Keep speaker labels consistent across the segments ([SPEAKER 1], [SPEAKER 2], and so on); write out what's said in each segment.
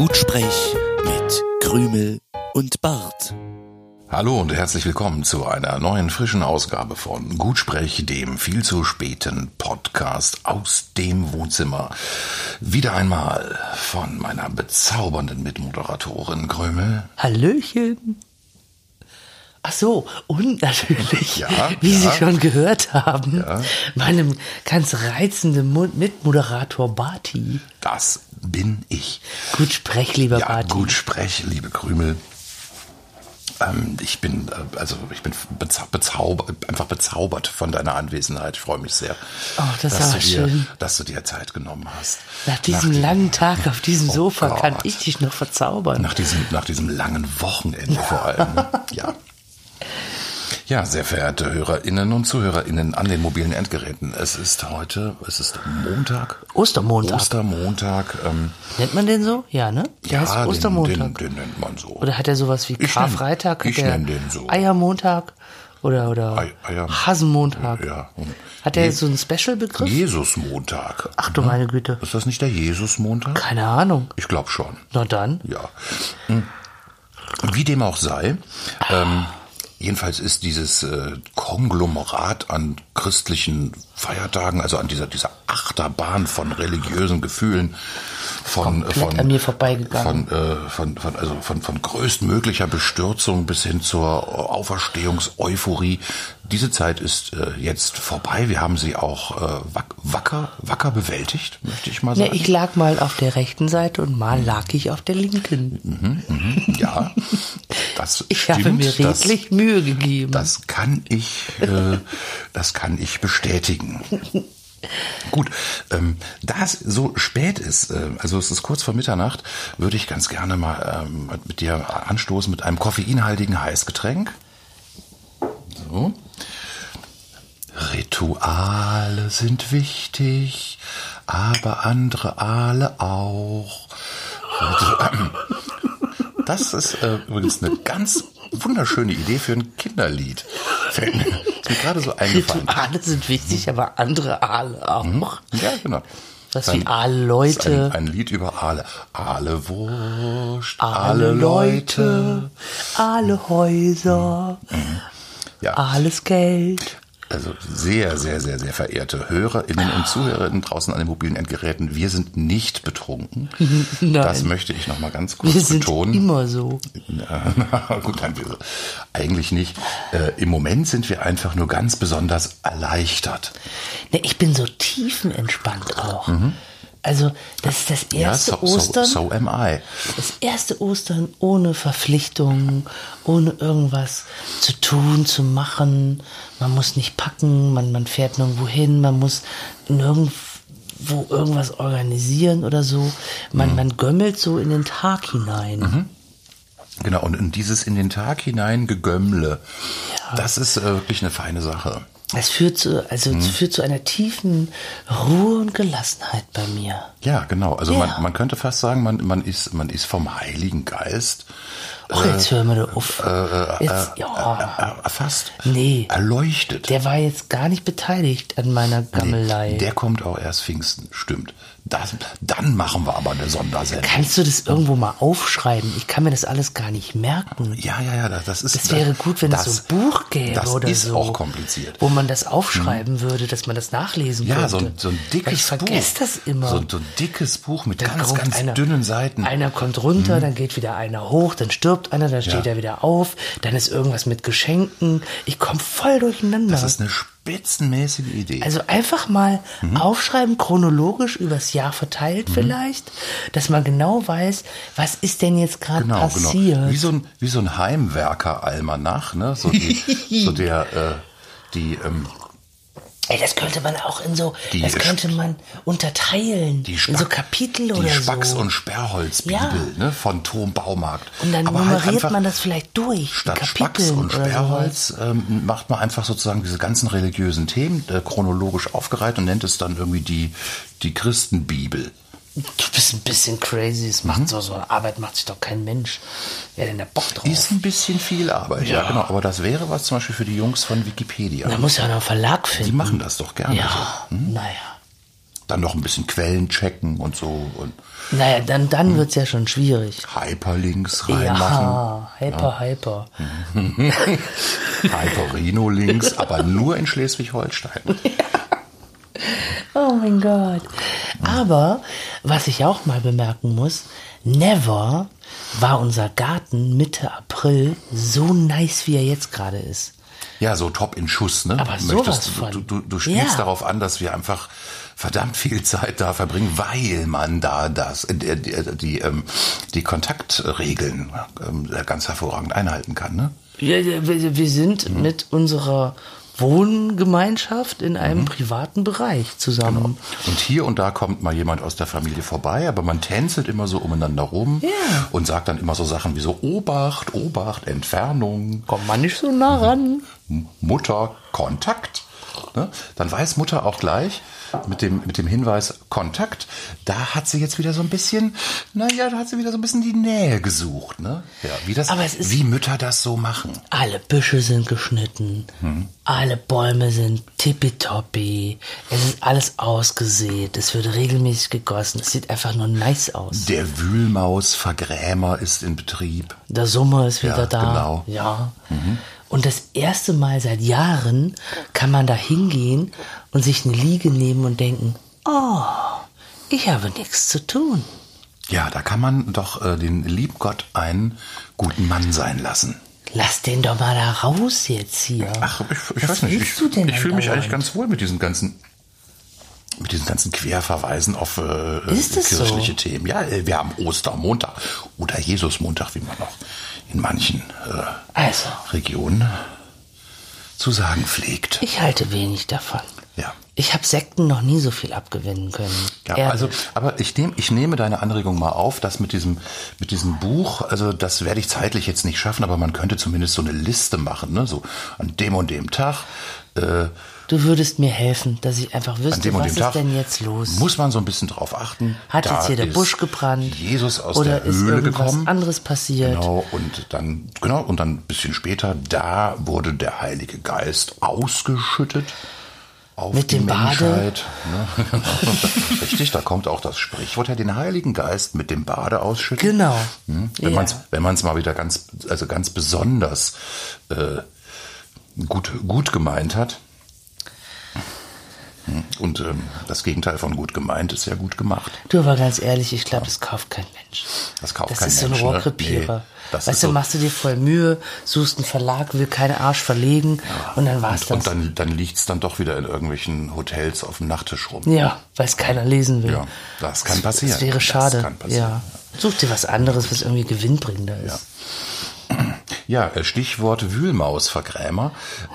[SPEAKER 1] Gutsprech mit Krümel und Bart.
[SPEAKER 2] Hallo und herzlich willkommen zu einer neuen frischen Ausgabe von Gutsprech, dem viel zu späten Podcast aus dem Wohnzimmer. Wieder einmal von meiner bezaubernden Mitmoderatorin Krümel.
[SPEAKER 3] Hallöchen. Ach so, und natürlich,
[SPEAKER 2] Ja,
[SPEAKER 3] wie
[SPEAKER 2] ja.
[SPEAKER 3] Sie schon gehört haben,
[SPEAKER 2] Ja.
[SPEAKER 3] meinem ganz reizenden Mo- Mitmoderator Barty.
[SPEAKER 2] Das bin ich.
[SPEAKER 3] Gut sprech, lieber
[SPEAKER 2] Ja,
[SPEAKER 3] Barty.
[SPEAKER 2] gut sprech, liebe Krümel. Ähm, ich bin äh, also ich bin bezau bezaubert, einfach bezaubert von deiner Anwesenheit. Ich freue mich sehr,
[SPEAKER 3] Oh, das
[SPEAKER 2] dass, du dir,
[SPEAKER 3] schön.
[SPEAKER 2] dass du dir Zeit genommen hast.
[SPEAKER 3] Nach diesem
[SPEAKER 2] dem-
[SPEAKER 3] langen Tag auf diesem
[SPEAKER 2] Oh
[SPEAKER 3] Sofa kann
[SPEAKER 2] Gott.
[SPEAKER 3] ich dich noch verzaubern.
[SPEAKER 2] Nach diesem, nach diesem langen Wochenende vor allem. Ja. Ja, sehr verehrte Hörerinnen und Zuhörerinnen an den mobilen Endgeräten. Es ist heute, es ist Montag.
[SPEAKER 3] Ostermontag.
[SPEAKER 2] Ostermontag. Ähm,
[SPEAKER 3] Nennt man den so? Ja, ne? Der
[SPEAKER 2] ja,
[SPEAKER 3] heißt
[SPEAKER 2] den,
[SPEAKER 3] Ostermontag.
[SPEAKER 2] den, den nennt man so.
[SPEAKER 3] Oder hat er sowas wie
[SPEAKER 2] Ich nenn-
[SPEAKER 3] Karfreitag?
[SPEAKER 2] ich
[SPEAKER 3] hat er
[SPEAKER 2] nenn den so.
[SPEAKER 3] Eiermontag? Oder, oder
[SPEAKER 2] Ei- Eier-
[SPEAKER 3] Hasenmontag?
[SPEAKER 2] Ja.
[SPEAKER 3] Hat er
[SPEAKER 2] Je-
[SPEAKER 3] jetzt so einen Special-Begriff?
[SPEAKER 2] Jesusmontag.
[SPEAKER 3] Ach du meine Güte.
[SPEAKER 2] Ist das nicht der Jesusmontag?
[SPEAKER 3] Keine Ahnung.
[SPEAKER 2] Ich glaube schon.
[SPEAKER 3] Na dann.
[SPEAKER 2] Ja. Hm. Wie dem auch sei, ähm, jedenfalls ist dieses äh, Konglomerat an christlichen Feiertagen, also an dieser, dieser Achterbahn von religiösen Gefühlen, von,
[SPEAKER 3] Komplett
[SPEAKER 2] von,
[SPEAKER 3] an mir vorbeigegangen.
[SPEAKER 2] von, äh, von, von, also von, von größtmöglicher Bestürzung bis hin zur Auferstehungseuphorie. Diese Zeit ist äh, jetzt vorbei. Wir haben sie auch äh, wack- wacker, wacker bewältigt, möchte ich mal
[SPEAKER 3] Ja,
[SPEAKER 2] sagen.
[SPEAKER 3] ich lag mal auf der rechten Seite und mal lag ich auf der linken.
[SPEAKER 2] Ja, das
[SPEAKER 3] Ich
[SPEAKER 2] stimmt.
[SPEAKER 3] habe mir
[SPEAKER 2] das,
[SPEAKER 3] redlich Mühe gegeben.
[SPEAKER 2] das kann ich, äh, das kann ich bestätigen. Gut, ähm, da es so spät ist, äh, also es ist kurz vor Mitternacht, würde ich ganz gerne mal ähm, mit dir anstoßen mit einem koffeinhaltigen Heißgetränk. So. Rituale sind wichtig, aber andere Aale auch. Das ist äh, übrigens eine ganz wunderschöne Idee für ein Kinderlied. Fällt mir, ist mir gerade so eingefallen.
[SPEAKER 3] Rituale sind wichtig, aber andere Aale auch.
[SPEAKER 2] Ja, genau.
[SPEAKER 3] Was
[SPEAKER 2] Ein-
[SPEAKER 3] wie Aale-Leute.
[SPEAKER 2] das ist Ein, ein Lied über Aale. Aale Wurst,
[SPEAKER 3] Aale
[SPEAKER 2] Aale Leute.
[SPEAKER 3] Leute, Aale Häuser,
[SPEAKER 2] Ja,
[SPEAKER 3] alles Geld.
[SPEAKER 2] Also sehr, sehr, sehr, sehr verehrte Hörerinnen und Zuhörerinnen draußen an den mobilen Endgeräten, wir sind nicht betrunken.
[SPEAKER 3] Nein.
[SPEAKER 2] Das möchte ich noch mal ganz kurz
[SPEAKER 3] Wir sind
[SPEAKER 2] betonen.
[SPEAKER 3] immer so.
[SPEAKER 2] Gut, dann wir, eigentlich nicht. Äh, Im Moment sind wir einfach nur ganz besonders erleichtert.
[SPEAKER 3] Ne, ich bin so tiefenentspannt auch. Also, das ist das
[SPEAKER 2] Mhm. Ja,
[SPEAKER 3] erste
[SPEAKER 2] so, so,
[SPEAKER 3] Ostern.
[SPEAKER 2] so am I.
[SPEAKER 3] Das erste Ostern ohne Verpflichtungen, ohne irgendwas zu tun, zu machen. Man muss nicht packen, man, man fährt nirgendwo hin, man muss nirgendwo irgendwas organisieren oder so.
[SPEAKER 2] Mhm.
[SPEAKER 3] Man, man gömmelt so in den Tag hinein.
[SPEAKER 2] Genau, und in dieses in den Tag hinein Gegömmle, das ist äh, wirklich eine feine Sache.
[SPEAKER 3] Es führt zu, also
[SPEAKER 2] Mhm.
[SPEAKER 3] es führt zu einer tiefen Ruhe und Gelassenheit bei mir.
[SPEAKER 2] Ja, genau. Also
[SPEAKER 3] Ja.
[SPEAKER 2] man, man könnte fast sagen, man, man, ist, man ist vom Heiligen Geist
[SPEAKER 3] Ach, jetzt hör mal da auf.
[SPEAKER 2] äh,
[SPEAKER 3] Jetzt, ja,
[SPEAKER 2] erfasst,
[SPEAKER 3] Nee.
[SPEAKER 2] erleuchtet.
[SPEAKER 3] der war jetzt gar nicht beteiligt an meiner Gammelei.
[SPEAKER 2] Der kommt auch erst Pfingsten, stimmt. Das, dann machen wir aber eine Sondersendung.
[SPEAKER 3] Kannst du das irgendwo mal aufschreiben? Ich kann mir das alles gar nicht merken.
[SPEAKER 2] Ja, ja, ja, das das ist.
[SPEAKER 3] Das wäre gut, wenn es so ein Buch gäbe
[SPEAKER 2] das
[SPEAKER 3] oder
[SPEAKER 2] ist
[SPEAKER 3] so.
[SPEAKER 2] auch kompliziert.
[SPEAKER 3] Wo man das aufschreiben würde, dass man das nachlesen
[SPEAKER 2] Ja,
[SPEAKER 3] könnte.
[SPEAKER 2] so ein, so ein dickes
[SPEAKER 3] Weil ich vergesse
[SPEAKER 2] Buch.
[SPEAKER 3] das immer.
[SPEAKER 2] So, ein- so ein dickes Buch mit
[SPEAKER 3] Dann
[SPEAKER 2] ganz, ganz
[SPEAKER 3] einer-
[SPEAKER 2] dünnen Seiten.
[SPEAKER 3] Einer kommt runter, dann geht wieder einer hoch, dann stirbt einer, dann steht
[SPEAKER 2] Ja.
[SPEAKER 3] er wieder auf, dann ist irgendwas mit Geschenken. Ich komme voll durcheinander.
[SPEAKER 2] Das ist eine spitzenmäßige Idee.
[SPEAKER 3] Also einfach mal
[SPEAKER 2] Mhm.
[SPEAKER 3] aufschreiben, chronologisch übers Jahr verteilt vielleicht, dass man genau weiß, was ist denn jetzt gerade
[SPEAKER 2] genau,
[SPEAKER 3] passiert.
[SPEAKER 2] genau. Wie so ein, wie so ein Heimwerker-Almanach, ne? So, die, so der, äh, die, ähm,
[SPEAKER 3] Ey, das könnte man auch in so,
[SPEAKER 2] Die
[SPEAKER 3] das könnte man unterteilen
[SPEAKER 2] die
[SPEAKER 3] in
[SPEAKER 2] Spack,
[SPEAKER 3] so Kapitel
[SPEAKER 2] die
[SPEAKER 3] oder
[SPEAKER 2] Spacks-
[SPEAKER 3] so.
[SPEAKER 2] und Sperrholzbibel,
[SPEAKER 3] Ja.
[SPEAKER 2] ne? Von Tom Baumarkt.
[SPEAKER 3] Und dann
[SPEAKER 2] Aber halt
[SPEAKER 3] nummeriert
[SPEAKER 2] einfach
[SPEAKER 3] man das vielleicht durch, die
[SPEAKER 2] Statt Spacks und Sperrholz ähm, macht man einfach sozusagen diese ganzen religiösen Themen äh, chronologisch aufgereiht und nennt es dann irgendwie die, die Christenbibel.
[SPEAKER 3] Du bist ein bisschen crazy. Es macht so, so eine Arbeit macht sich doch kein Mensch. Wer denn da Bock drauf?
[SPEAKER 2] Ist ein bisschen viel Arbeit, ja. genau. Aber das wäre was zum Beispiel für die Jungs von Wikipedia.
[SPEAKER 3] Man muss ja noch einen Verlag finden.
[SPEAKER 2] Die machen das doch gerne
[SPEAKER 3] Ja,
[SPEAKER 2] so. Hm?
[SPEAKER 3] naja.
[SPEAKER 2] Dann noch ein bisschen Quellen checken und so und
[SPEAKER 3] Naja, dann, dann wird's ja schon schwierig.
[SPEAKER 2] Hyperlinks reinmachen.
[SPEAKER 3] Ja, hyper, hyper.
[SPEAKER 2] Hyperino-Links, aber nur in Schleswig-Holstein.
[SPEAKER 3] Oh mein Gott. Aber, was ich auch mal bemerken muss, never war unser Garten Mitte April so nice, wie er jetzt gerade ist.
[SPEAKER 2] Ja, so top in Schuss, ne?
[SPEAKER 3] Aber sowas von.
[SPEAKER 2] Du, du, du spielst
[SPEAKER 3] Ja.
[SPEAKER 2] darauf an, dass wir einfach verdammt viel Zeit da verbringen, weil man da das, äh, die, die, die, ähm, die Kontaktregeln ähm, ganz hervorragend einhalten kann, ne?
[SPEAKER 3] Ja, wir sind
[SPEAKER 2] Mhm.
[SPEAKER 3] mit unserer Wohngemeinschaft in einem privaten Bereich zusammen.
[SPEAKER 2] Und hier und da kommt mal jemand aus der Familie vorbei, aber man tänzelt immer so umeinander rum
[SPEAKER 3] Ja.
[SPEAKER 2] und sagt dann immer so Sachen wie so Obacht, Obacht, Entfernung,
[SPEAKER 3] Kommt man nicht so nah ran.
[SPEAKER 2] Mutter, Kontakt. Ne? Dann weiß Mutter auch gleich mit dem, mit dem Hinweis Kontakt, da hat sie jetzt wieder so ein bisschen, naja, da hat sie wieder so ein bisschen die Nähe gesucht. Ne? Ja, wie, das, wie Mütter das so machen.
[SPEAKER 3] Alle Büsche sind geschnitten,
[SPEAKER 2] Mhm.
[SPEAKER 3] alle Bäume sind tippitoppi, es ist alles ausgesät, es wird regelmäßig gegossen, es sieht einfach nur nice aus.
[SPEAKER 2] Der Wühlmaus-Vergrämer ist in Betrieb.
[SPEAKER 3] Der Sommer ist wieder
[SPEAKER 2] Ja,
[SPEAKER 3] da.
[SPEAKER 2] genau.
[SPEAKER 3] Ja. Und das erste Mal seit Jahren kann man da hingehen und sich eine Liege nehmen und denken, oh, ich habe nichts zu tun.
[SPEAKER 2] Ja, da kann man doch äh, den lieben Gott einen guten Mann sein lassen.
[SPEAKER 3] Lass den doch mal da raus jetzt hier.
[SPEAKER 2] Ach, ich, ich weiß nicht. Ich,
[SPEAKER 3] du denn
[SPEAKER 2] ich fühle mich eigentlich ganz wohl mit diesen ganzen mit diesen ganzen Querverweisen auf äh,
[SPEAKER 3] es
[SPEAKER 2] kirchliche
[SPEAKER 3] so?
[SPEAKER 2] Themen. Ja, äh, wir haben Ostermontag oder Jesusmontag, wie man noch in manchen äh,
[SPEAKER 3] Also,
[SPEAKER 2] Regionen zu sagen pflegt.
[SPEAKER 3] ich halte wenig davon.
[SPEAKER 2] Ja.
[SPEAKER 3] Ich habe Sekten noch nie so viel abgewinnen können.
[SPEAKER 2] Ja,
[SPEAKER 3] Ehrlich.
[SPEAKER 2] also, aber ich nehme, ich nehme deine Anregung mal auf, dass mit diesem, mit diesem Buch, also das werde ich zeitlich jetzt nicht schaffen, aber man könnte zumindest so eine Liste machen, ne? So an dem und dem Tag, äh,
[SPEAKER 3] du würdest mir helfen, dass ich einfach wüsste, was ist denn jetzt los?
[SPEAKER 2] muss man so ein bisschen drauf achten.
[SPEAKER 3] Hat
[SPEAKER 2] Da
[SPEAKER 3] jetzt hier der Busch gebrannt?
[SPEAKER 2] Jesus aus
[SPEAKER 3] oder
[SPEAKER 2] der
[SPEAKER 3] ist
[SPEAKER 2] Höhle
[SPEAKER 3] irgendwas
[SPEAKER 2] gekommen.
[SPEAKER 3] anderes passiert?
[SPEAKER 2] Genau, und dann, genau, und dann ein bisschen später, da wurde der Heilige Geist ausgeschüttet. Auf
[SPEAKER 3] Mit
[SPEAKER 2] die
[SPEAKER 3] dem Bade?
[SPEAKER 2] Menschheit. Ne? Richtig, da kommt auch das Sprichwort her, den Heiligen Geist mit dem Bade ausschütten.
[SPEAKER 3] Genau.
[SPEAKER 2] Hm? Wenn
[SPEAKER 3] Ja.
[SPEAKER 2] man's wenn man's mal wieder ganz, also ganz besonders äh, gut, gut gemeint hat. Und ähm, das Gegenteil von gut gemeint ist ja gut gemacht.
[SPEAKER 3] Du, aber ganz ehrlich, ich glaube, das kauft kein Mensch.
[SPEAKER 2] Das kauft
[SPEAKER 3] das
[SPEAKER 2] kein
[SPEAKER 3] ist
[SPEAKER 2] Mensch,
[SPEAKER 3] so ein
[SPEAKER 2] ne?
[SPEAKER 3] Rohrkrepierer.
[SPEAKER 2] Nee, das
[SPEAKER 3] weißt
[SPEAKER 2] ist
[SPEAKER 3] du,
[SPEAKER 2] so-
[SPEAKER 3] machst du dir voll Mühe, suchst einen Verlag, will keinen Arsch verlegen und dann war's
[SPEAKER 2] Und, und
[SPEAKER 3] das.
[SPEAKER 2] dann, dann liegt's dann doch wieder in irgendwelchen Hotels auf dem Nachttisch rum.
[SPEAKER 3] ja, weil es keiner lesen will.
[SPEAKER 2] Ja, das kann passieren.
[SPEAKER 3] Das wäre
[SPEAKER 2] Das
[SPEAKER 3] schade.
[SPEAKER 2] kann passieren.
[SPEAKER 3] Ja. Such dir was anderes, was irgendwie gewinnbringender ist.
[SPEAKER 2] Ja, äh, Stichwort Wühlmausvergrämer.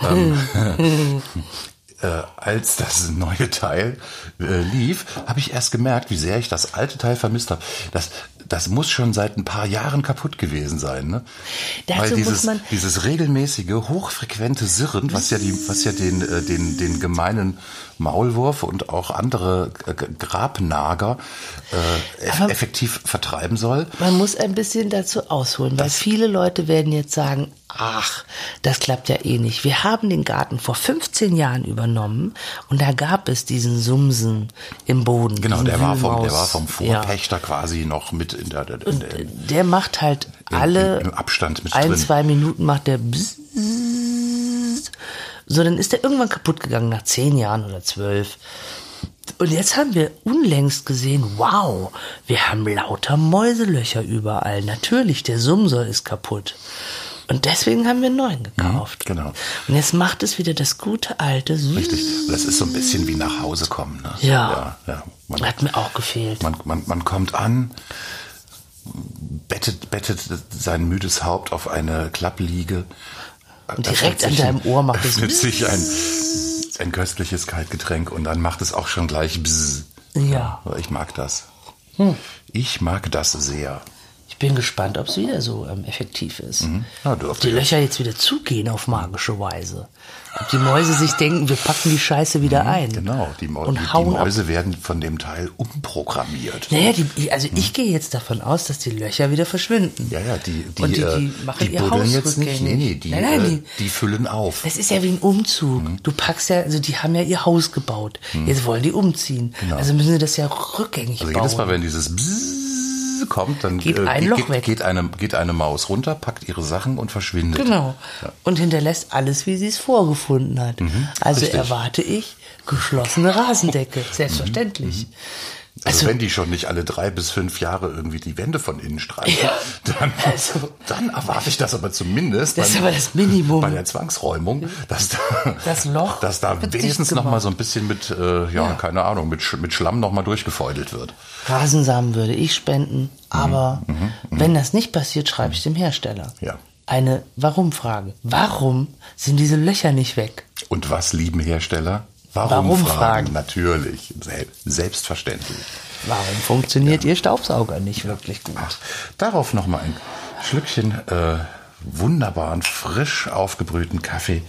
[SPEAKER 2] Ähm, äh, als das neue Teil äh, lief, habe ich erst gemerkt, wie sehr ich das alte Teil vermisst habe. Das, das muss schon seit ein paar Jahren kaputt gewesen sein, ne?
[SPEAKER 3] Dazu
[SPEAKER 2] Weil
[SPEAKER 3] muss
[SPEAKER 2] dieses,
[SPEAKER 3] man-
[SPEAKER 2] dieses regelmäßig hochfrequente Sirren, was ja die, was ja den, äh, den, den gemeinen Maulwurf und auch andere äh, Grabnager äh, effektiv vertreiben soll.
[SPEAKER 3] Man muss ein bisschen dazu ausholen, weil viele Leute werden jetzt sagen, ach, das klappt ja eh nicht. Wir haben den Garten vor 15 Jahren übernommen und da gab es diesen Sumsen im Boden.
[SPEAKER 2] Genau, der war vom, der war vom
[SPEAKER 3] Ja.
[SPEAKER 2] Vorpächter quasi noch mit in der, der,
[SPEAKER 3] Und
[SPEAKER 2] der
[SPEAKER 3] der macht halt alle
[SPEAKER 2] im Abstand mit
[SPEAKER 3] ein,
[SPEAKER 2] drin.
[SPEAKER 3] zwei Minuten macht der bzzz. So, dann ist der irgendwann kaputt gegangen nach zehn Jahren oder zwölf. Und jetzt haben wir unlängst gesehen, wow, wir haben lauter Mäuselöcher überall. Natürlich, der Sumser ist kaputt. Und deswegen haben wir einen neuen gekauft.
[SPEAKER 2] genau.
[SPEAKER 3] Und jetzt macht es wieder das gute alte
[SPEAKER 2] Richtig. Das ist so ein bisschen wie nach Hause kommen. Ne?
[SPEAKER 3] Ja.
[SPEAKER 2] ja, ja. Man,
[SPEAKER 3] Hat mir auch gefehlt.
[SPEAKER 2] man, man, man kommt an, bettet, bettet sein müdes Haupt auf eine Klappliege.
[SPEAKER 3] Und direkt an deinem Ohr macht es
[SPEAKER 2] öffnet sich ein, ein köstliches Kaltgetränk und dann macht es auch schon gleich Bzzz.
[SPEAKER 3] Ja.
[SPEAKER 2] Ich mag das.
[SPEAKER 3] Hm.
[SPEAKER 2] Ich mag das sehr.
[SPEAKER 3] Ich bin gespannt, ob es wieder so ähm, effektiv ist.
[SPEAKER 2] Mhm. Ja,
[SPEAKER 3] ob die. Löcher jetzt wieder zugehen auf magische Weise. Ob die Mäuse sich denken, wir packen die Scheiße wieder ein.
[SPEAKER 2] Genau, die, Mau
[SPEAKER 3] und
[SPEAKER 2] die, die
[SPEAKER 3] hauen ab.
[SPEAKER 2] Mäuse werden von dem Teil umprogrammiert.
[SPEAKER 3] Naja, die, also ich gehe jetzt davon aus, dass die Löcher wieder verschwinden.
[SPEAKER 2] Ja, ja, die, die,
[SPEAKER 3] Und die-
[SPEAKER 2] äh,
[SPEAKER 3] die machen
[SPEAKER 2] die
[SPEAKER 3] ihr
[SPEAKER 2] buddeln
[SPEAKER 3] Haus
[SPEAKER 2] jetzt nicht. Nee, nee, die,
[SPEAKER 3] Nein, nein,
[SPEAKER 2] äh,
[SPEAKER 3] die-
[SPEAKER 2] füllen auf.
[SPEAKER 3] Das ist ja wie ein Umzug.
[SPEAKER 2] Mhm.
[SPEAKER 3] Du packst ja, also die haben ja ihr Haus gebaut. Jetzt wollen die umziehen. Also müssen sie das ja rückgängig
[SPEAKER 2] Genau. Also
[SPEAKER 3] bauen.
[SPEAKER 2] jedes Mal, wenn dieses Bzzz kommt, dann
[SPEAKER 3] Geht ein Loch
[SPEAKER 2] geht,
[SPEAKER 3] weg.
[SPEAKER 2] Geht, eine, geht eine Maus runter, packt ihre Sachen und verschwindet.
[SPEAKER 3] Genau. Und hinterlässt alles, wie sie es vorgefunden hat. also
[SPEAKER 2] Mhm. richtig.
[SPEAKER 3] erwarte ich geschlossene Rasendecke.
[SPEAKER 2] Mhm. Also,
[SPEAKER 3] Also-
[SPEAKER 2] wenn die schon nicht alle drei bis fünf Jahre irgendwie die Wände von innen streichen, dann,
[SPEAKER 3] Also-
[SPEAKER 2] dann erwarte ich das aber zumindest
[SPEAKER 3] Das ist
[SPEAKER 2] beim-
[SPEAKER 3] aber das Minimum.
[SPEAKER 2] bei der Zwangsräumung, dass da,
[SPEAKER 3] Das Loch
[SPEAKER 2] dass da wenigstens
[SPEAKER 3] dicht
[SPEAKER 2] noch mal
[SPEAKER 3] gemacht.
[SPEAKER 2] so ein bisschen mit, äh, ja, keine Ahnung, mit, mit Schlamm noch mal durchgefeudelt wird.
[SPEAKER 3] Rasensamen würde ich spenden,
[SPEAKER 2] Mhm.
[SPEAKER 3] aber wenn das nicht passiert, schreibe ich dem Hersteller.
[SPEAKER 2] Ja.
[SPEAKER 3] Eine Warum-Frage. Warum sind diese Löcher nicht weg?
[SPEAKER 2] Und was lieben Hersteller? Warum,
[SPEAKER 3] Warum
[SPEAKER 2] fragen?
[SPEAKER 3] fragen?
[SPEAKER 2] Natürlich, Sel selbstverständlich.
[SPEAKER 3] Warum funktioniert Ihr Staubsauger nicht wirklich gut?
[SPEAKER 2] Ach, darauf noch mal ein Schlückchen äh, wunderbaren, frisch aufgebrühten Kaffee.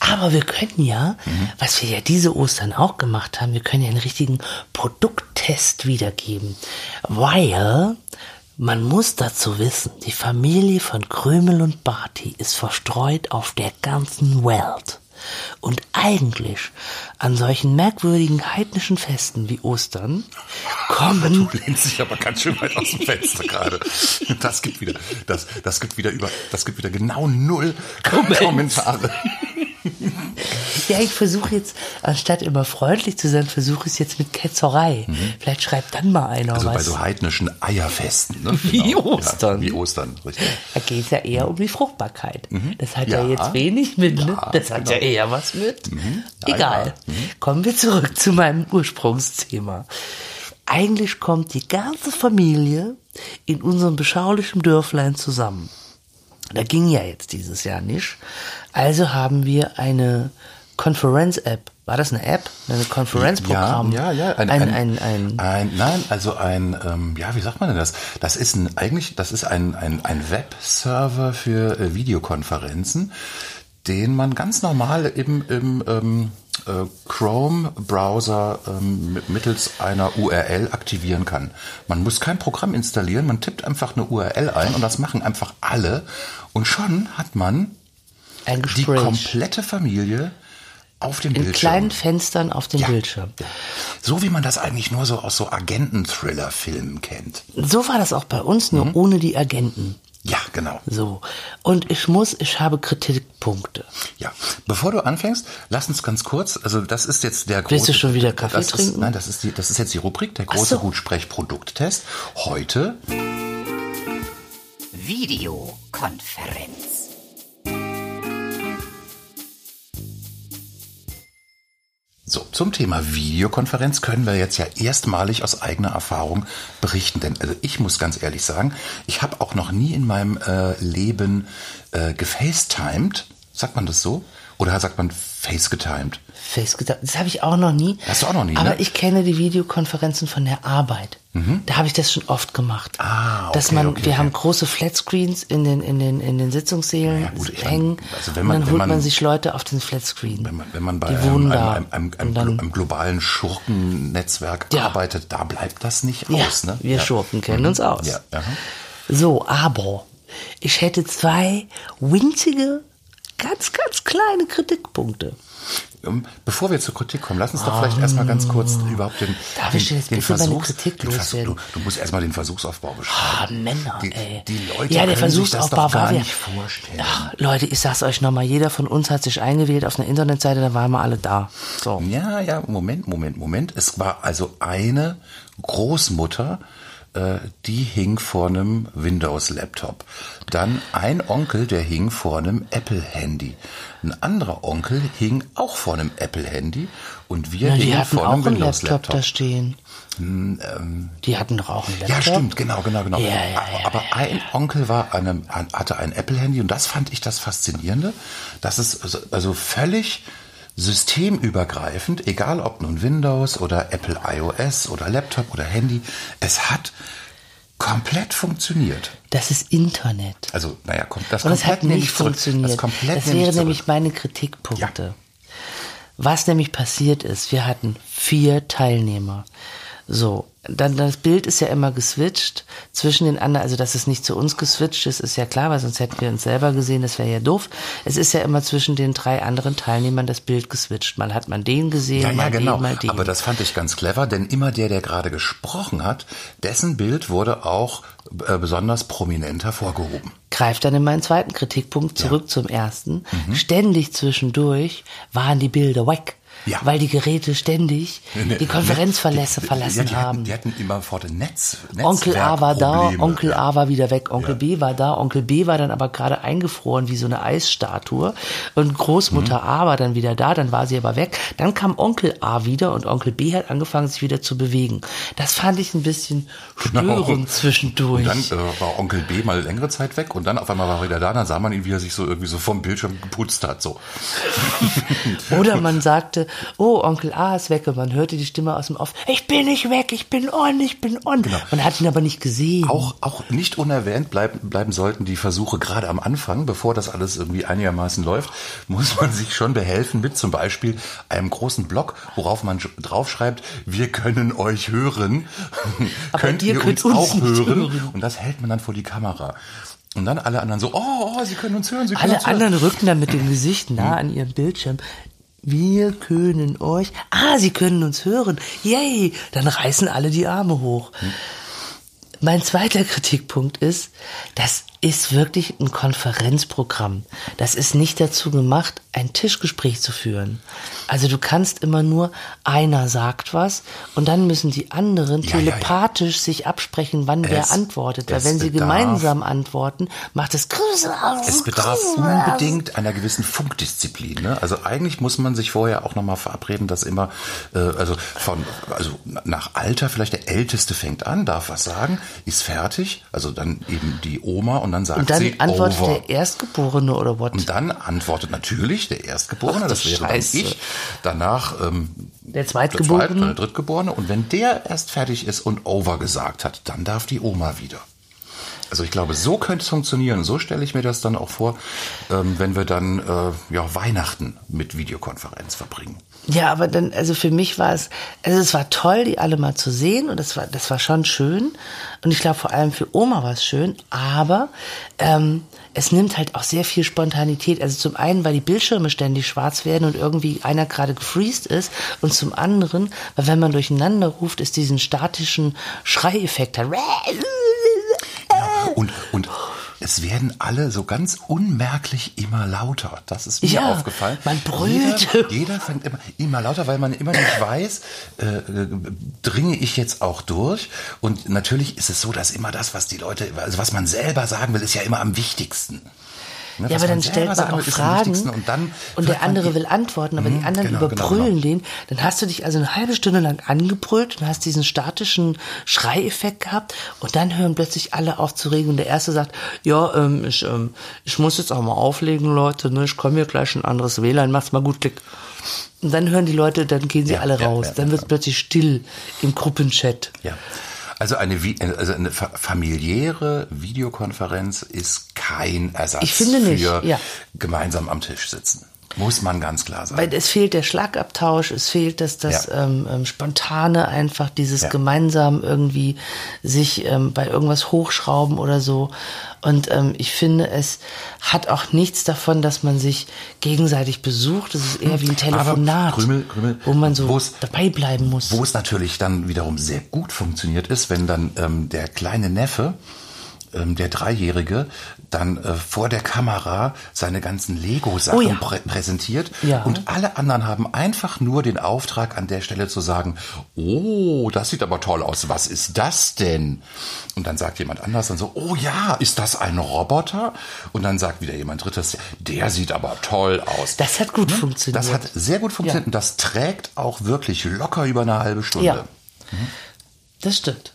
[SPEAKER 3] Aber wir können ja, was wir ja diese Ostern auch gemacht haben, wir können ja einen richtigen Produkttest wiedergeben. Weil man muss dazu wissen, die Familie von Krümel und Barty ist verstreut auf der ganzen Welt. Und eigentlich an solchen merkwürdigen heidnischen Festen wie Ostern kommen
[SPEAKER 2] Du lehnst dich aber ganz schön weit aus dem Fenster gerade. Das gibt wieder, das, das gibt wieder über, das gibt wieder genau null Kommentare.
[SPEAKER 3] Ja, ich versuche jetzt, anstatt immer freundlich zu sein, versuche ich es jetzt mit Ketzerei. Vielleicht schreibt dann mal einer
[SPEAKER 2] Mhm. Also bei
[SPEAKER 3] was.
[SPEAKER 2] so heidnischen Eierfesten. Ne?
[SPEAKER 3] Wie Ostern.
[SPEAKER 2] Ja, wie Ostern, richtig.
[SPEAKER 3] Da geht es ja eher um die Fruchtbarkeit. Das hat ja,
[SPEAKER 2] Mhm. Ja.
[SPEAKER 3] jetzt wenig mit, ne? Das hat
[SPEAKER 2] genau.
[SPEAKER 3] ja eher was mit.
[SPEAKER 2] Ja,
[SPEAKER 3] Egal.
[SPEAKER 2] ja.
[SPEAKER 3] Kommen wir zurück zu meinem Ursprungsthema. Eigentlich kommt die ganze Familie in unserem beschaulichen Dörflein zusammen. Da ging ja jetzt dieses Jahr nicht. Also haben wir eine Konferenz-App. War das eine App? Eine Konferenzprogramm?
[SPEAKER 2] Ja, ja, ja.
[SPEAKER 3] Ein, ein, ein, ein,
[SPEAKER 2] ein, nein, also ein, ähm, ja, wie sagt man denn das? Das ist ein, eigentlich, das ist ein, ein, ein Webserver für äh, Videokonferenzen, den man ganz normal im, im ähm, äh, Chrome-Browser ähm, mit- mittels einer URL aktivieren kann. Man muss kein Programm installieren, man tippt einfach eine URL ein und das machen einfach alle und schon hat man die komplette Familie auf dem
[SPEAKER 3] in
[SPEAKER 2] Bildschirm.
[SPEAKER 3] kleinen Fenstern auf dem
[SPEAKER 2] Ja.
[SPEAKER 3] Bildschirm.
[SPEAKER 2] So wie man das eigentlich nur so aus so Agenten-Thriller-Filmen kennt.
[SPEAKER 3] So war das auch bei uns, nur
[SPEAKER 2] Mhm.
[SPEAKER 3] ohne die Agenten.
[SPEAKER 2] Ja, genau.
[SPEAKER 3] So. Und ich muss, ich habe Kritikpunkte.
[SPEAKER 2] Ja, bevor du anfängst, lass uns ganz kurz, also das ist jetzt der große...
[SPEAKER 3] Willst du schon wieder Kaffee
[SPEAKER 2] das
[SPEAKER 3] trinken?
[SPEAKER 2] Ist, nein, das ist, die, das ist jetzt die Rubrik, der große
[SPEAKER 3] so.
[SPEAKER 2] Gutsprech-Produkttest. Heute,
[SPEAKER 4] Videokonferenz.
[SPEAKER 2] So, zum Thema Videokonferenz können wir jetzt ja erstmalig aus eigener Erfahrung berichten. Denn also ich muss ganz ehrlich sagen, ich habe auch noch nie in meinem äh, Leben äh, gefacetimed. Sagt man das so? Oder sagt man face getimed?
[SPEAKER 3] Festgedacht. Das habe ich auch noch nie.
[SPEAKER 2] Hast du auch noch nie,
[SPEAKER 3] Aber
[SPEAKER 2] ne?
[SPEAKER 3] ich kenne die Videokonferenzen von der Arbeit. Da habe ich das schon oft gemacht.
[SPEAKER 2] Ah,
[SPEAKER 3] Dass
[SPEAKER 2] okay,
[SPEAKER 3] man,
[SPEAKER 2] okay,
[SPEAKER 3] wir
[SPEAKER 2] okay.
[SPEAKER 3] haben große Flatscreens in den, in den, in den Sitzungssälen
[SPEAKER 2] Ja, gut,
[SPEAKER 3] hängen.
[SPEAKER 2] mein, also wenn man-
[SPEAKER 3] und dann holt
[SPEAKER 2] man-
[SPEAKER 3] man, sich Leute auf den Flatscreen.
[SPEAKER 2] Wenn man, wenn man bei einem, einem, einem, einem,
[SPEAKER 3] dann-
[SPEAKER 2] einem globalen Schurkennetzwerk
[SPEAKER 3] Ja.
[SPEAKER 2] arbeitet, da bleibt das nicht
[SPEAKER 3] Ja,
[SPEAKER 2] aus. Ne?
[SPEAKER 3] wir. Schurken kennen uns aus.
[SPEAKER 2] Ja.
[SPEAKER 3] So, aber ich hätte zwei winzige, ganz, ganz kleine Kritikpunkte.
[SPEAKER 2] Ähm, Bevor wir zur Kritik kommen, lass uns doch vielleicht erstmal ganz kurz überhaupt den,
[SPEAKER 3] Ah. Darf
[SPEAKER 2] den,
[SPEAKER 3] ich jetzt
[SPEAKER 2] den Versuchs,
[SPEAKER 3] Kritik
[SPEAKER 2] den Versuch, du, du musst erstmal den Versuchsaufbau
[SPEAKER 3] Ah,
[SPEAKER 2] beschreiben.
[SPEAKER 3] Männer,
[SPEAKER 2] die,
[SPEAKER 3] ey.
[SPEAKER 2] die Leute
[SPEAKER 3] ja, der
[SPEAKER 2] können sich das
[SPEAKER 3] Versuchsaufbau war wir.
[SPEAKER 2] nicht vorstellen.
[SPEAKER 3] Ach, Leute, ich sag's euch nochmal, jeder von uns hat sich eingewählt auf einer Internetseite, da waren wir alle da. So.
[SPEAKER 2] Ja, ja, Moment, Moment, Moment. Es war also eine Großmutter, äh, die hing vor einem Windows-Laptop. Dann ein Onkel, der hing vor einem Apple-Handy. Ein anderer Onkel hing auch vor einem Apple-Handy und wir
[SPEAKER 3] Na,
[SPEAKER 2] hingen
[SPEAKER 3] hatten
[SPEAKER 2] vor
[SPEAKER 3] auch
[SPEAKER 2] einem
[SPEAKER 3] einen Laptop
[SPEAKER 2] Windows-Laptop.
[SPEAKER 3] da stehen. die hatten doch auch einen Laptop.
[SPEAKER 2] Ja, stimmt, genau, genau, genau.
[SPEAKER 3] Ja, ja, ja,
[SPEAKER 2] aber ein Onkel war an einem, hatte ein Apple-Handy und das fand ich das Faszinierende, dass es also, also völlig systemübergreifend, egal ob nun Windows oder Apple iOS oder Laptop oder Handy, es hat komplett funktioniert.
[SPEAKER 3] Das ist Internet.
[SPEAKER 2] Also, naja, kommt das
[SPEAKER 3] Und
[SPEAKER 2] komplett
[SPEAKER 3] hat nicht
[SPEAKER 2] ich zurück.
[SPEAKER 3] funktioniert.
[SPEAKER 2] Das, komplett
[SPEAKER 3] das wäre nämlich meine Kritikpunkte. Was nämlich passiert ist, wir hatten vier Teilnehmer. So, dann das Bild ist ja immer geswitcht zwischen den anderen, also dass es nicht zu uns geswitcht ist, ist ja klar, weil sonst hätten wir uns selber gesehen, das wäre ja doof. Es ist ja immer zwischen den drei anderen Teilnehmern das Bild geswitcht. Mal hat man den gesehen,
[SPEAKER 2] Ja,
[SPEAKER 3] mal
[SPEAKER 2] ja, genau.
[SPEAKER 3] den, mal den.
[SPEAKER 2] Aber das fand ich ganz clever, denn immer der, der gerade gesprochen hat, dessen Bild wurde auch äh, besonders prominent hervorgehoben.
[SPEAKER 3] greift dann in meinen zweiten Kritikpunkt zurück zum ersten. Ständig zwischendurch waren die Bilder weg.
[SPEAKER 2] Ja.
[SPEAKER 3] Weil die Geräte ständig die Konferenzverlässe
[SPEAKER 2] Die-
[SPEAKER 3] verlassen
[SPEAKER 2] ja, die
[SPEAKER 3] haben.
[SPEAKER 2] Hatten, die hatten immer vor dem Netz.
[SPEAKER 3] Onkel A war da,
[SPEAKER 2] Netzwerkprobleme.
[SPEAKER 3] Onkel
[SPEAKER 2] ja.
[SPEAKER 3] A war wieder weg, Onkel. B war da, Onkel B war dann aber gerade eingefroren wie so eine Eisstatue und Großmutter
[SPEAKER 2] Mhm.
[SPEAKER 3] A war dann wieder da, dann war sie aber weg. Dann kam Onkel A wieder und Onkel B hat angefangen sich wieder zu bewegen. Das fand ich ein bisschen störend
[SPEAKER 2] Genau.
[SPEAKER 3] zwischendurch.
[SPEAKER 2] Und dann äh, war Onkel B mal längere Zeit weg und dann auf einmal war er wieder da, dann sah man ihn, wie er sich so irgendwie so vom Bildschirm geputzt hat. So.
[SPEAKER 3] Oder man sagte, oh, Onkel A ist weg und man hörte die Stimme aus dem Off, ich bin nicht weg, ich bin on, ich bin on. Man hat ihn aber nicht gesehen.
[SPEAKER 2] Genau. Auch, auch nicht unerwähnt bleiben, bleiben sollten die Versuche gerade am Anfang, bevor das alles irgendwie einigermaßen läuft, muss man sich schon behelfen mit zum Beispiel einem großen Block, worauf man sch- draufschreibt, wir können euch hören, könnt
[SPEAKER 3] ihr könnt
[SPEAKER 2] uns
[SPEAKER 3] uns
[SPEAKER 2] auch hören?
[SPEAKER 3] hören.
[SPEAKER 2] Und das hält man dann vor die Kamera. Und dann alle anderen so, oh, oh sie können uns hören, sie können
[SPEAKER 3] Alle
[SPEAKER 2] uns hören.
[SPEAKER 3] anderen rückten dann mit dem Gesicht nah an ihrem Bildschirm. Wir können euch, ah, sie können uns hören. Yay! Dann reißen alle die Arme hoch. Mein zweiter Kritikpunkt ist, das ist wirklich ein Konferenzprogramm. Das ist nicht dazu gemacht, ein Tischgespräch zu führen. Also du kannst immer nur, einer sagt was und dann müssen die anderen
[SPEAKER 2] Ja, ja, ja.
[SPEAKER 3] telepathisch sich absprechen, wann wer
[SPEAKER 2] Es-
[SPEAKER 3] antwortet. Weil wenn sie
[SPEAKER 2] bedarf-
[SPEAKER 3] gemeinsam antworten, macht es Grüße aus.
[SPEAKER 2] Es bedarf unbedingt einer gewissen Funkdisziplin. Ne? Also eigentlich muss man sich vorher auch nochmal verabreden, dass immer, äh, also von, also nach Alter vielleicht der Älteste fängt an, darf was sagen, ist fertig, also dann eben die Oma und dann sagt
[SPEAKER 3] Und dann
[SPEAKER 2] sie
[SPEAKER 3] antwortet
[SPEAKER 2] over.
[SPEAKER 3] der Erstgeborene oder what?
[SPEAKER 2] und dann antwortet natürlich der Erstgeborene,
[SPEAKER 3] Ach,
[SPEAKER 2] das wäre dann ich. Danach ähm,
[SPEAKER 3] Der
[SPEAKER 2] der
[SPEAKER 3] Zweitgeborene?
[SPEAKER 2] Zweit- oder der Drittgeborene. Und wenn der erst fertig ist und over gesagt hat, dann darf die Oma wieder. Also ich glaube, so könnte es funktionieren. So stelle ich mir das dann auch vor, ähm, wenn wir dann äh, ja, Weihnachten mit Videokonferenz verbringen.
[SPEAKER 3] Ja, aber dann, also für mich war es, also es war toll, die alle mal zu sehen und das war, das war schon schön. Und ich glaube vor allem für Oma war es schön, aber ähm, es nimmt halt auch sehr viel Spontanität. Also zum einen, weil die Bildschirme ständig schwarz werden und irgendwie einer gerade gefreezed ist und zum anderen, weil wenn man durcheinander ruft, es diesen statischen Schreieffekt hat.
[SPEAKER 2] Ja, und, und es werden alle so ganz unmerklich immer lauter. Das ist mir
[SPEAKER 3] Ja,
[SPEAKER 2] aufgefallen.
[SPEAKER 3] man brüllt.
[SPEAKER 2] Jeder, jeder fängt immer, immer lauter, weil man immer nicht weiß, äh, äh, dringe ich jetzt auch durch. Und natürlich ist es so, dass immer das, was die Leute, also was man selber sagen will, ist ja immer am wichtigsten. Ne,
[SPEAKER 3] Ja, aber dann stellt man auch Fragen.
[SPEAKER 2] Und, dann
[SPEAKER 3] und
[SPEAKER 2] wird
[SPEAKER 3] der andere will antworten, aber die
[SPEAKER 2] Mhm,
[SPEAKER 3] anderen
[SPEAKER 2] genau, genau,
[SPEAKER 3] überbrüllen
[SPEAKER 2] genau.
[SPEAKER 3] den. Dann hast du dich also eine halbe Stunde lang angebrüllt und hast diesen statischen Schreieffekt gehabt und dann hören plötzlich alle auf zu regen und der Erste sagt, ja, ähm, ich, ähm, ich muss jetzt auch mal auflegen, Leute, ne? ich komme hier gleich ein anderes WLAN, macht's mal gut, klick. Und dann hören die Leute, dann gehen sie
[SPEAKER 2] Ja,
[SPEAKER 3] alle
[SPEAKER 2] ja,
[SPEAKER 3] raus.
[SPEAKER 2] ja,
[SPEAKER 3] dann
[SPEAKER 2] ja,
[SPEAKER 3] wird's plötzlich still im Gruppenchat.
[SPEAKER 2] Ja. Also eine, also eine fa- familiäre Videokonferenz ist kein Ersatz
[SPEAKER 3] Ich finde nicht,
[SPEAKER 2] für
[SPEAKER 3] ja.
[SPEAKER 2] gemeinsam am Tisch sitzen. Muss man ganz klar sagen.
[SPEAKER 3] Weil es fehlt der Schlagabtausch, es fehlt das, das
[SPEAKER 2] Ja.
[SPEAKER 3] ähm, ähm, Spontane, einfach dieses
[SPEAKER 2] Ja.
[SPEAKER 3] gemeinsam irgendwie sich ähm, bei irgendwas hochschrauben oder so. Und ähm, ich finde, es hat auch nichts davon, dass man sich gegenseitig besucht. Es ist eher wie ein Telefonat,
[SPEAKER 2] Krümel, Krümel,
[SPEAKER 3] wo man so dabei bleiben muss.
[SPEAKER 2] Wo es natürlich dann wiederum sehr gut funktioniert ist, wenn dann ähm, der kleine Neffe, ähm, der Dreijährige, dann äh, vor der Kamera seine ganzen Lego-Sachen
[SPEAKER 3] Oh ja.
[SPEAKER 2] prä präsentiert
[SPEAKER 3] Ja.
[SPEAKER 2] und alle anderen haben einfach nur den Auftrag an der Stelle zu sagen, oh, das sieht aber toll aus, was ist das denn? Und dann sagt jemand anders dann so, oh ja, ist das ein Roboter? Und dann sagt wieder jemand drittes, der sieht aber toll aus.
[SPEAKER 3] Das hat gut funktioniert.
[SPEAKER 2] Das hat sehr gut funktioniert
[SPEAKER 3] Ja.
[SPEAKER 2] und das trägt auch wirklich locker über eine halbe Stunde.
[SPEAKER 3] Ja. Das stimmt.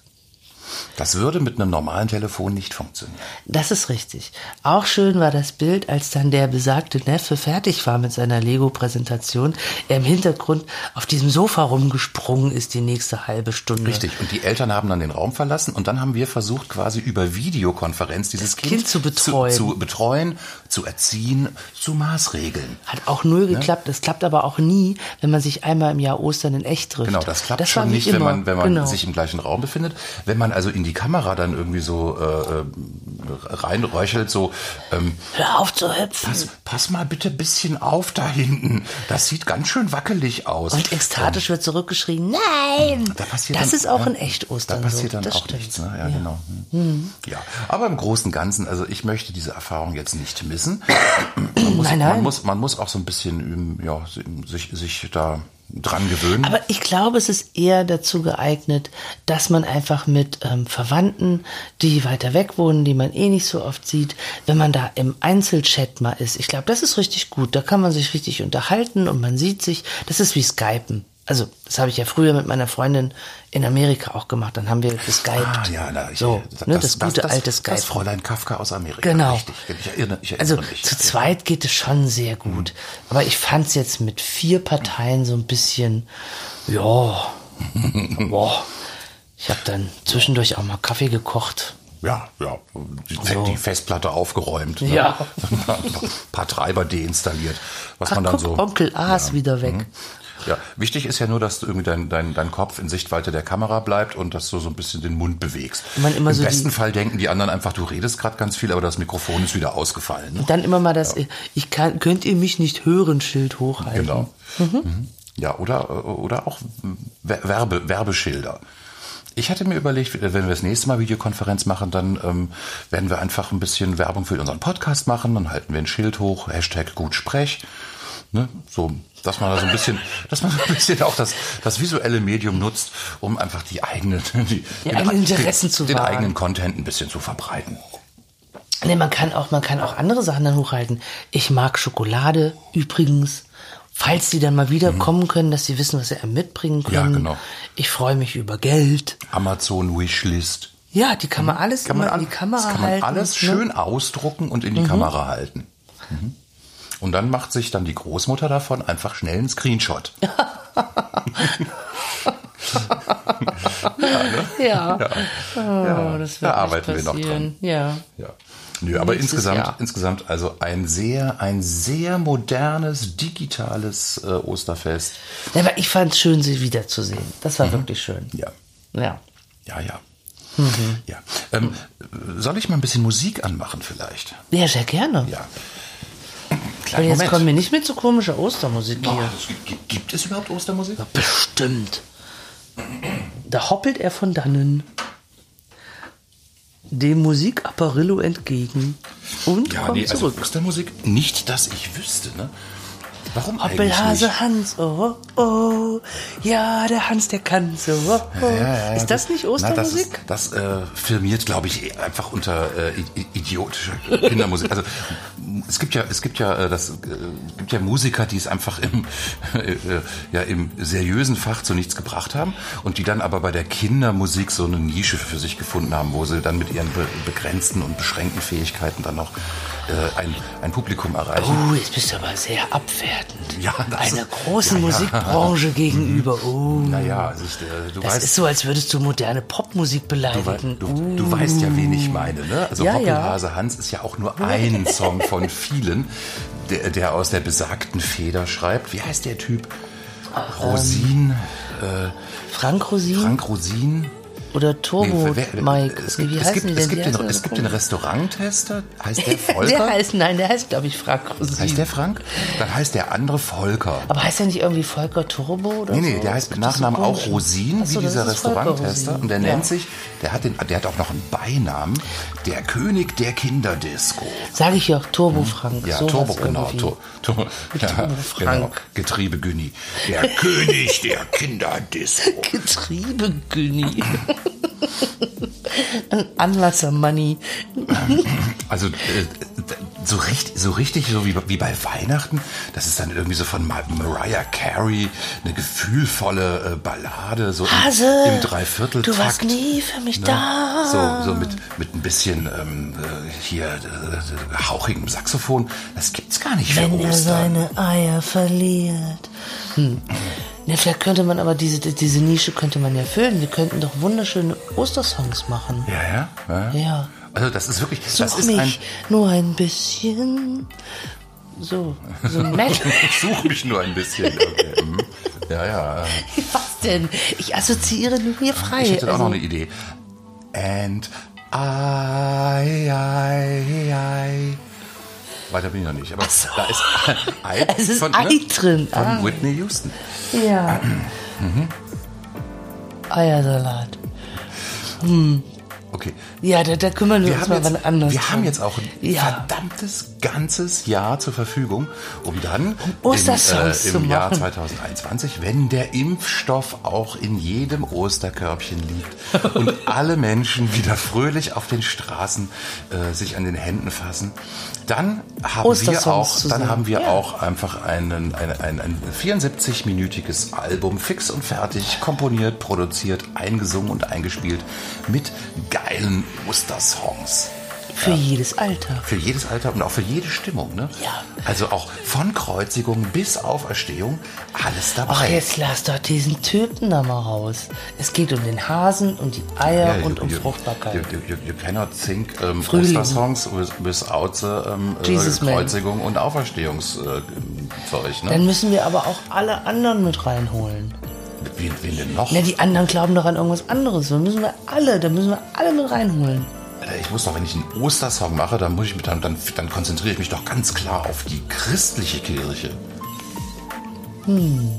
[SPEAKER 2] Das würde mit einem normalen Telefon nicht funktionieren.
[SPEAKER 3] Das ist richtig. Auch schön war das Bild, als dann der besagte Neffe fertig war mit seiner Lego-Präsentation, er im Hintergrund auf diesem Sofa rumgesprungen ist die nächste halbe Stunde.
[SPEAKER 2] Richtig. Und die Eltern haben dann den Raum verlassen und dann haben wir versucht, quasi über Videokonferenz dieses Kind,
[SPEAKER 3] Kind zu betreuen.
[SPEAKER 2] zu, zu betreuen, zu erziehen, zu maßregeln.
[SPEAKER 3] Hat auch null geklappt. Das klappt aber auch nie, wenn man sich einmal im Jahr Ostern in echt trifft.
[SPEAKER 2] Genau, das klappt
[SPEAKER 3] war
[SPEAKER 2] schon nicht, wenn
[SPEAKER 3] immer.
[SPEAKER 2] man, wenn man
[SPEAKER 3] genau.
[SPEAKER 2] sich im gleichen Raum befindet. Wenn man also in die Kamera dann irgendwie so äh, äh, reinröchelt, so ähm,
[SPEAKER 3] Hör auf zu hüpfen.
[SPEAKER 2] pass, pass mal bitte ein bisschen auf da hinten. Das sieht ganz schön wackelig aus.
[SPEAKER 3] Und ekstatisch wird zurückgeschrien, nein!
[SPEAKER 2] Da
[SPEAKER 3] das
[SPEAKER 2] dann,
[SPEAKER 3] ist auch
[SPEAKER 2] ja,
[SPEAKER 3] in echt Ostern
[SPEAKER 2] Da passiert
[SPEAKER 3] so.
[SPEAKER 2] dann
[SPEAKER 3] das
[SPEAKER 2] auch
[SPEAKER 3] stimmt.
[SPEAKER 2] nichts. Ne? Ja, genau. Ja, aber im Großen und Ganzen, also ich möchte diese Erfahrung jetzt nicht missen. Man muss,
[SPEAKER 3] Nein,
[SPEAKER 2] Man
[SPEAKER 3] nein.
[SPEAKER 2] muss, man muss auch so ein bisschen ja, sich, sich da dran gewöhnen.
[SPEAKER 3] Aber ich glaube, es ist eher dazu geeignet, dass man einfach mit ähm, Verwandten, die weiter weg wohnen, die man eh nicht so oft sieht, wenn man da im Einzelchat mal ist. Ich glaube, das ist richtig gut. Da kann man sich richtig unterhalten und man sieht sich. Das ist wie Skypen. Also, das habe ich ja früher mit meiner Freundin in Amerika auch gemacht. Dann haben wir geskypt.
[SPEAKER 2] Ah, ja, na, ich,
[SPEAKER 3] so, ne, das, gute alte Skype.
[SPEAKER 2] Das Fräulein Kafka aus Amerika.
[SPEAKER 3] Genau.
[SPEAKER 2] Richtig. Ich erinnere, ich erinnere
[SPEAKER 3] Also
[SPEAKER 2] mich.
[SPEAKER 3] zu zweit geht es schon sehr gut. Aber ich fand es jetzt mit vier Parteien so ein bisschen, ja, boah. Ich habe dann zwischendurch auch mal Kaffee gekocht.
[SPEAKER 2] Ja, ja. Die,
[SPEAKER 3] So.
[SPEAKER 2] die Festplatte aufgeräumt. Ne?
[SPEAKER 3] Ja.
[SPEAKER 2] Ein paar Treiber deinstalliert. Was
[SPEAKER 3] Ach,
[SPEAKER 2] man dann
[SPEAKER 3] guck,
[SPEAKER 2] so.
[SPEAKER 3] Onkel A ist
[SPEAKER 2] Ja.
[SPEAKER 3] wieder weg.
[SPEAKER 2] Ja, wichtig ist ja nur, dass du irgendwie dein, dein, dein Kopf in Sichtweite der Kamera bleibt und dass du so ein bisschen den Mund bewegst. Im
[SPEAKER 3] so
[SPEAKER 2] besten Fall denken die anderen einfach, du redest gerade ganz viel, aber das Mikrofon ist wieder ausgefallen. Ne?
[SPEAKER 3] Und dann immer mal das, ich kann, könnt ihr mich nicht hören, Schild hochhalten.
[SPEAKER 2] Genau. Mhm. Ja, oder, oder auch Wer- Werbe, Werbeschilder. Ich hatte mir überlegt, wenn wir das nächste Mal Videokonferenz machen, dann ähm, werden wir einfach ein bisschen Werbung für unseren Podcast machen. Dann halten wir ein Schild hoch, Hashtag gut sprech. Ne? So, dass man da so ein bisschen, dass man so ein bisschen auch das, das visuelle Medium nutzt, um einfach die eigenen, die,
[SPEAKER 3] Die eigenen Interessen zu
[SPEAKER 2] den
[SPEAKER 3] wahren.
[SPEAKER 2] eigenen Content ein bisschen zu verbreiten.
[SPEAKER 3] Nee, man kann auch, man kann auch andere Sachen dann hochhalten. Ich mag Schokolade übrigens. Falls die dann mal wieder kommen können, dass sie wissen, was sie mitbringen
[SPEAKER 2] Ja,
[SPEAKER 3] können.
[SPEAKER 2] genau.
[SPEAKER 3] Ich freue mich über Geld.
[SPEAKER 2] Amazon Wishlist.
[SPEAKER 3] Ja, die kann man alles
[SPEAKER 2] Mhm. Kann man,
[SPEAKER 3] in die Kamera
[SPEAKER 2] das kann man
[SPEAKER 3] halten.
[SPEAKER 2] alles
[SPEAKER 3] ne?
[SPEAKER 2] schön ausdrucken und in die Kamera halten. Mhm. Und dann macht sich dann die Großmutter davon einfach schnell einen Screenshot.
[SPEAKER 3] Ja.
[SPEAKER 2] Ja.
[SPEAKER 3] Oh,
[SPEAKER 2] Ja,
[SPEAKER 3] das
[SPEAKER 2] da
[SPEAKER 3] wird
[SPEAKER 2] arbeiten wir
[SPEAKER 3] nicht
[SPEAKER 2] noch
[SPEAKER 3] passieren. Ja.
[SPEAKER 2] Ja. Nö, aber
[SPEAKER 3] Nächstes
[SPEAKER 2] insgesamt,
[SPEAKER 3] Jahr.
[SPEAKER 2] insgesamt also ein sehr, ein sehr modernes, digitales äh, Osterfest.
[SPEAKER 3] Ja, aber ich fand es schön, sie wiederzusehen. Das war
[SPEAKER 2] Mhm.
[SPEAKER 3] wirklich schön.
[SPEAKER 2] Ja.
[SPEAKER 3] Ja.
[SPEAKER 2] Ja, ja. Ja. Ähm, soll ich mal ein bisschen Musik anmachen vielleicht?
[SPEAKER 3] Ja, sehr gerne.
[SPEAKER 2] Ja.
[SPEAKER 3] Aber
[SPEAKER 2] Kleinen
[SPEAKER 3] jetzt
[SPEAKER 2] Moment.
[SPEAKER 3] kommen wir nicht mit so komischer Ostermusik
[SPEAKER 2] Oh,
[SPEAKER 3] hier.
[SPEAKER 2] gibt, gibt, es überhaupt Ostermusik?
[SPEAKER 3] Bestimmt. Da hoppelt er von dannen dem Musikapparillo entgegen und
[SPEAKER 2] Ja,
[SPEAKER 3] kommt
[SPEAKER 2] nee, also
[SPEAKER 3] zurück.
[SPEAKER 2] Ostermusik, nicht, dass ich wüsste, ne? Warum
[SPEAKER 3] Hoppelhase? Hans, oh, oh, ja, der Hans, der kann so, oh, oh.
[SPEAKER 2] Ja, ja, ja,
[SPEAKER 3] ist das nicht
[SPEAKER 2] Na,
[SPEAKER 3] Ostermusik?
[SPEAKER 2] das ist, das äh, filmiert, glaube ich, einfach unter äh, idiotischer Kindermusik. Also es gibt ja, es gibt ja, äh, das äh, gibt ja Musiker, die es einfach im, äh, ja, im seriösen Fach zu nichts gebracht haben und die dann aber bei der Kindermusik so eine Nische für sich gefunden haben, wo sie dann mit ihren be begrenzten und beschränkten Fähigkeiten dann noch äh, ein, ein Publikum erreichen.
[SPEAKER 3] Oh, jetzt bist du aber sehr abwertend.
[SPEAKER 2] Ja,
[SPEAKER 3] Einer
[SPEAKER 2] ist-
[SPEAKER 3] großen
[SPEAKER 2] ja, ja.
[SPEAKER 3] Musikbranche gegenüber. Oh.
[SPEAKER 2] Naja, also ich, äh, du
[SPEAKER 3] Das
[SPEAKER 2] weißt,
[SPEAKER 3] ist so, als würdest du moderne Popmusik
[SPEAKER 2] Du,
[SPEAKER 3] beleidigen.
[SPEAKER 2] du, du weißt ja, wen ich meine, ne? Also
[SPEAKER 3] Ja,
[SPEAKER 2] Hoppelhase Hans ist ja auch nur ein Song von vielen, der, der aus der besagten Feder schreibt. Wie heißt der Typ? Rosin, äh,
[SPEAKER 3] Frank Rosin
[SPEAKER 2] Frank Rosin.
[SPEAKER 3] Oder Turbo
[SPEAKER 2] Nee, wer-
[SPEAKER 3] Mike.
[SPEAKER 2] Es gibt,
[SPEAKER 3] wie
[SPEAKER 2] es gibt,
[SPEAKER 3] die
[SPEAKER 2] es
[SPEAKER 3] denn?
[SPEAKER 2] gibt,
[SPEAKER 3] Wie
[SPEAKER 2] den, es
[SPEAKER 3] die
[SPEAKER 2] gibt den Restauranttester. Heißt der
[SPEAKER 3] Der
[SPEAKER 2] Volker?
[SPEAKER 3] heißt, nein, der heißt, glaube ich, Frank Rosin.
[SPEAKER 2] heißt der Frank? Dann heißt der andere Volker.
[SPEAKER 3] Aber heißt der nicht irgendwie Volker Turbo oder
[SPEAKER 2] Nee,
[SPEAKER 3] so?
[SPEAKER 2] nee, der heißt mit
[SPEAKER 3] ist so
[SPEAKER 2] Nachnamen auch. Rosin,
[SPEAKER 3] Ach so,
[SPEAKER 2] wie dieser Restauranttester. Und der
[SPEAKER 3] Ja.
[SPEAKER 2] nennt sich, der hat, den, der hat auch noch einen Beinamen, der König der Kinderdisco.
[SPEAKER 3] Sag ich ja auch Turbo Frank.
[SPEAKER 2] Ja,
[SPEAKER 3] sowas
[SPEAKER 2] Turbo, genau. Tur, Tur, ja,
[SPEAKER 3] Turbo
[SPEAKER 2] genau.
[SPEAKER 3] Frank.
[SPEAKER 2] Getriebe Günni. Der König der Kinderdisco.
[SPEAKER 3] Getriebe Günni. Ein Anlasser Money.
[SPEAKER 2] Also, äh, so richtig, so richtig, so wie, wie bei Weihnachten. Das ist dann irgendwie so von Mar Mariah Carey eine gefühlvolle äh, Ballade, so
[SPEAKER 3] Hase,
[SPEAKER 2] im, im Dreivierteltakt.
[SPEAKER 3] du warst nie für mich
[SPEAKER 2] ne?
[SPEAKER 3] da.
[SPEAKER 2] So, so mit, mit ein bisschen ähm, äh, hier äh, hauchigem Saxophon. Das gibt's gar nicht für
[SPEAKER 3] Wenn er seine Eier verliert. Hm. Ja, vielleicht könnte man aber diese, diese Nische könnte man ja füllen. Wir könnten doch wunderschöne Ostersongs machen.
[SPEAKER 2] Ja, ja, ja.
[SPEAKER 3] Ja.
[SPEAKER 2] Also das ist wirklich, das
[SPEAKER 3] Such
[SPEAKER 2] ist ein,
[SPEAKER 3] mich nur ein bisschen. So, so nett.
[SPEAKER 2] Such mich nur ein bisschen. Okay. mhm. Ja, ja.
[SPEAKER 3] Was denn? Ich assoziiere nur hier frei.
[SPEAKER 2] Ich hätte auch
[SPEAKER 3] Also,
[SPEAKER 2] noch eine Idee. And I, I, I. Weiter bin ich noch nicht. Aber da ist I
[SPEAKER 3] Es ist
[SPEAKER 2] von,
[SPEAKER 3] Ei drin.
[SPEAKER 2] von
[SPEAKER 3] Ah.
[SPEAKER 2] Whitney Houston.
[SPEAKER 3] Ja.
[SPEAKER 2] Mhm.
[SPEAKER 3] Eiersalat.
[SPEAKER 2] Okay.
[SPEAKER 3] Ja, da, da kümmern wir,
[SPEAKER 2] Wir
[SPEAKER 3] uns mal
[SPEAKER 2] jetzt,
[SPEAKER 3] anders.
[SPEAKER 2] wir
[SPEAKER 3] drum.
[SPEAKER 2] haben jetzt auch ein
[SPEAKER 3] Ja.
[SPEAKER 2] verdammtes ganzes Jahr zur Verfügung, um dann
[SPEAKER 3] Ostersongs
[SPEAKER 2] im, äh, im Jahr
[SPEAKER 3] machen.
[SPEAKER 2] 2021, wenn der Impfstoff auch in jedem Osterkörbchen liegt und alle Menschen wieder fröhlich auf den Straßen äh, sich an den Händen fassen, dann haben wir auch, dann haben wir
[SPEAKER 3] Ja.
[SPEAKER 2] auch einfach einen, ein, ein, ein 74-minütiges Album fix und fertig, komponiert, produziert, eingesungen und eingespielt mit geilen Ostersongs.
[SPEAKER 3] Für jedes Alter.
[SPEAKER 2] Für jedes Alter und auch für jede Stimmung, ne?
[SPEAKER 3] Ja.
[SPEAKER 2] Also auch von Kreuzigung bis Auferstehung, alles dabei.
[SPEAKER 3] Ach, jetzt lass doch diesen Typen da mal raus. Es geht um den Hasen und die Eier
[SPEAKER 2] Ja,
[SPEAKER 3] und
[SPEAKER 2] you-
[SPEAKER 3] um
[SPEAKER 2] you-
[SPEAKER 3] Fruchtbarkeit.
[SPEAKER 2] You, you, you cannot think um,
[SPEAKER 3] Frühling.
[SPEAKER 2] Ostersongs with- without ähm, äh,
[SPEAKER 3] Jesus Man.
[SPEAKER 2] Kreuzigung und Auferstehungszeug. Äh, Zeug, ne?
[SPEAKER 3] Dann müssen wir aber auch alle anderen mit reinholen.
[SPEAKER 2] Wen, wen denn noch?
[SPEAKER 3] Na, die anderen glauben doch an irgendwas anderes. Dann müssen wir alle, dann müssen wir alle mit reinholen.
[SPEAKER 2] Alter, Ich muss doch, wenn ich einen Ostersong mache, dann muss ich mich dann, dann, dann konzentriere ich mich doch ganz klar auf die christliche Kirche.
[SPEAKER 3] Hm.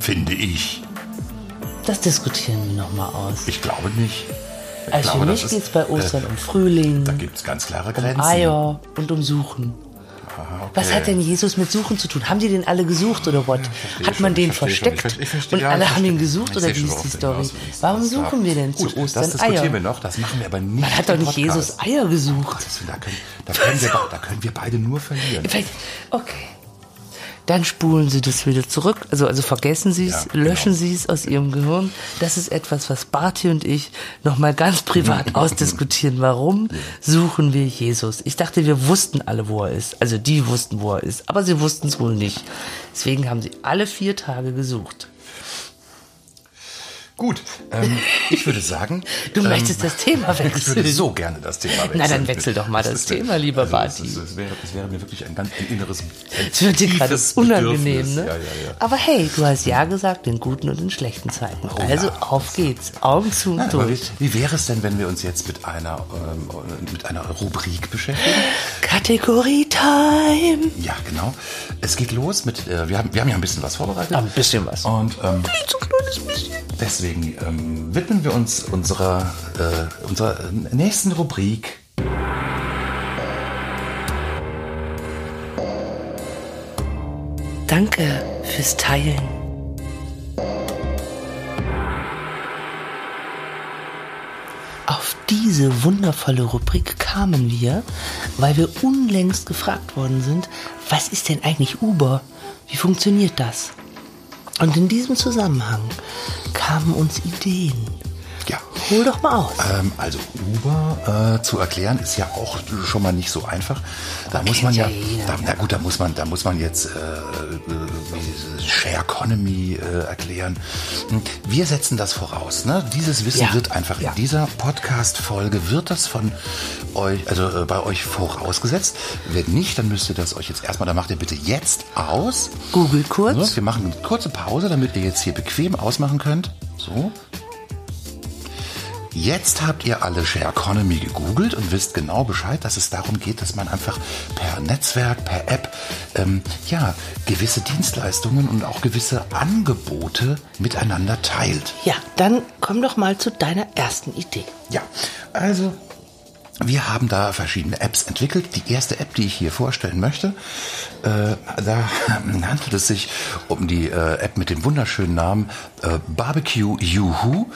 [SPEAKER 2] Finde ich.
[SPEAKER 3] Das diskutieren wir nochmal aus.
[SPEAKER 2] Ich glaube nicht. Ich
[SPEAKER 3] Also
[SPEAKER 2] glaube,
[SPEAKER 3] für mich geht es bei Ostern
[SPEAKER 2] äh,
[SPEAKER 3] um Frühling,
[SPEAKER 2] Da gibt es ganz klare
[SPEAKER 3] um
[SPEAKER 2] Grenzen.
[SPEAKER 3] Eier und um Suchen.
[SPEAKER 2] Okay.
[SPEAKER 3] Was hat denn Jesus mit Suchen zu tun? Haben die den alle gesucht oder what?
[SPEAKER 2] verstehe
[SPEAKER 3] Hat man
[SPEAKER 2] schon,
[SPEAKER 3] den
[SPEAKER 2] ich. Ich
[SPEAKER 3] versteckt
[SPEAKER 2] ver- ich verstehe-
[SPEAKER 3] und
[SPEAKER 2] ja,
[SPEAKER 3] alle
[SPEAKER 2] ich
[SPEAKER 3] haben ihn gesucht
[SPEAKER 2] Ich
[SPEAKER 3] oder wie ist die Story?
[SPEAKER 2] willst.
[SPEAKER 3] Warum suchen wir denn
[SPEAKER 2] Gut,
[SPEAKER 3] zu Ostern
[SPEAKER 2] Das diskutieren
[SPEAKER 3] Eier?
[SPEAKER 2] wir noch, das machen wir aber nicht
[SPEAKER 3] Man hat doch nicht
[SPEAKER 2] Podcast.
[SPEAKER 3] Jesus Eier gesucht.
[SPEAKER 2] Da können, da, können wir, da können wir beide nur verlieren.
[SPEAKER 3] Okay. Dann spulen Sie das wieder zurück. Also, also vergessen Sie es,
[SPEAKER 2] Ja, genau.
[SPEAKER 3] löschen Sie es aus Ihrem Gehirn. Das ist etwas, was Barty und ich nochmal ganz privat ausdiskutieren. Warum suchen wir Jesus? Ich dachte, wir wussten alle, wo er ist. Also die wussten, wo er ist. Aber sie wussten es wohl nicht. Deswegen haben sie alle vier Tage gesucht.
[SPEAKER 2] Gut, ähm, ich würde sagen.
[SPEAKER 3] Du
[SPEAKER 2] ähm,
[SPEAKER 3] möchtest das Thema
[SPEAKER 2] Ich würde
[SPEAKER 3] wechseln.
[SPEAKER 2] so gerne das Thema wechseln.
[SPEAKER 3] Na, dann wechsel doch mal das
[SPEAKER 2] ist-
[SPEAKER 3] Thema, lieber
[SPEAKER 2] also,
[SPEAKER 3] Barty.
[SPEAKER 2] Das, ist- das, wäre, das wäre mir wirklich ein ganz ein inneres.
[SPEAKER 3] Es wird dir gerade unangenehm, ne?
[SPEAKER 2] Ja, ja, ja.
[SPEAKER 3] Aber hey, du hast Ja gesagt in guten und in schlechten Zeiten. also
[SPEAKER 2] ja.
[SPEAKER 3] auf geht's. Augen zu und
[SPEAKER 2] Nein, aber wie,
[SPEAKER 3] durch.
[SPEAKER 2] wie wäre es denn, wenn wir uns jetzt mit einer, ähm, mit einer Rubrik beschäftigen?
[SPEAKER 3] Kategorie Time.
[SPEAKER 2] Ja, genau. Es geht los mit, äh, wir, haben, wir haben ja ein bisschen was vorbereitet.
[SPEAKER 3] Ein bisschen was.
[SPEAKER 2] Und ähm,
[SPEAKER 3] So ein kleines bisschen.
[SPEAKER 2] deswegen ähm, widmen wir uns unserer, äh, unserer nächsten Rubrik.
[SPEAKER 3] Danke fürs Teilen. Auf diese wundervolle Rubrik kamen wir, weil wir unlängst gefragt worden sind, was ist denn eigentlich Uber? Wie funktioniert das? Und in diesem Zusammenhang kamen uns Ideen.
[SPEAKER 2] Ja.
[SPEAKER 3] Hol doch mal aus.
[SPEAKER 2] Ähm, also Uber äh, zu erklären ist ja auch schon mal nicht so einfach. Da muss man ja,
[SPEAKER 3] ja
[SPEAKER 2] da, na gut, da muss man, da muss man jetzt äh, Share Economy äh, erklären. Hm, Wir setzen das voraus. Ne? Dieses Wissen
[SPEAKER 3] Ja.
[SPEAKER 2] wird einfach
[SPEAKER 3] Ja.
[SPEAKER 2] in dieser Podcast-Folge wird das von euch, also äh, bei euch vorausgesetzt. Wenn nicht, dann müsst ihr das euch jetzt erstmal, dann macht ihr bitte jetzt aus.
[SPEAKER 3] Google kurz.
[SPEAKER 2] So, wir machen eine kurze Pause, damit ihr jetzt hier bequem ausmachen könnt. So. Jetzt habt ihr alle Share Economy gegoogelt und wisst genau Bescheid, dass es darum geht, dass man einfach per Netzwerk, per App, ähm, ja, gewisse Dienstleistungen und auch gewisse Angebote miteinander teilt.
[SPEAKER 3] Ja, dann komm doch mal zu deiner ersten Idee.
[SPEAKER 2] Ja, also wir haben da verschiedene Apps entwickelt. Die erste App, die ich hier vorstellen möchte, äh, da handelt es sich um die äh, App mit dem wunderschönen Namen äh, Barbecue Yuhu.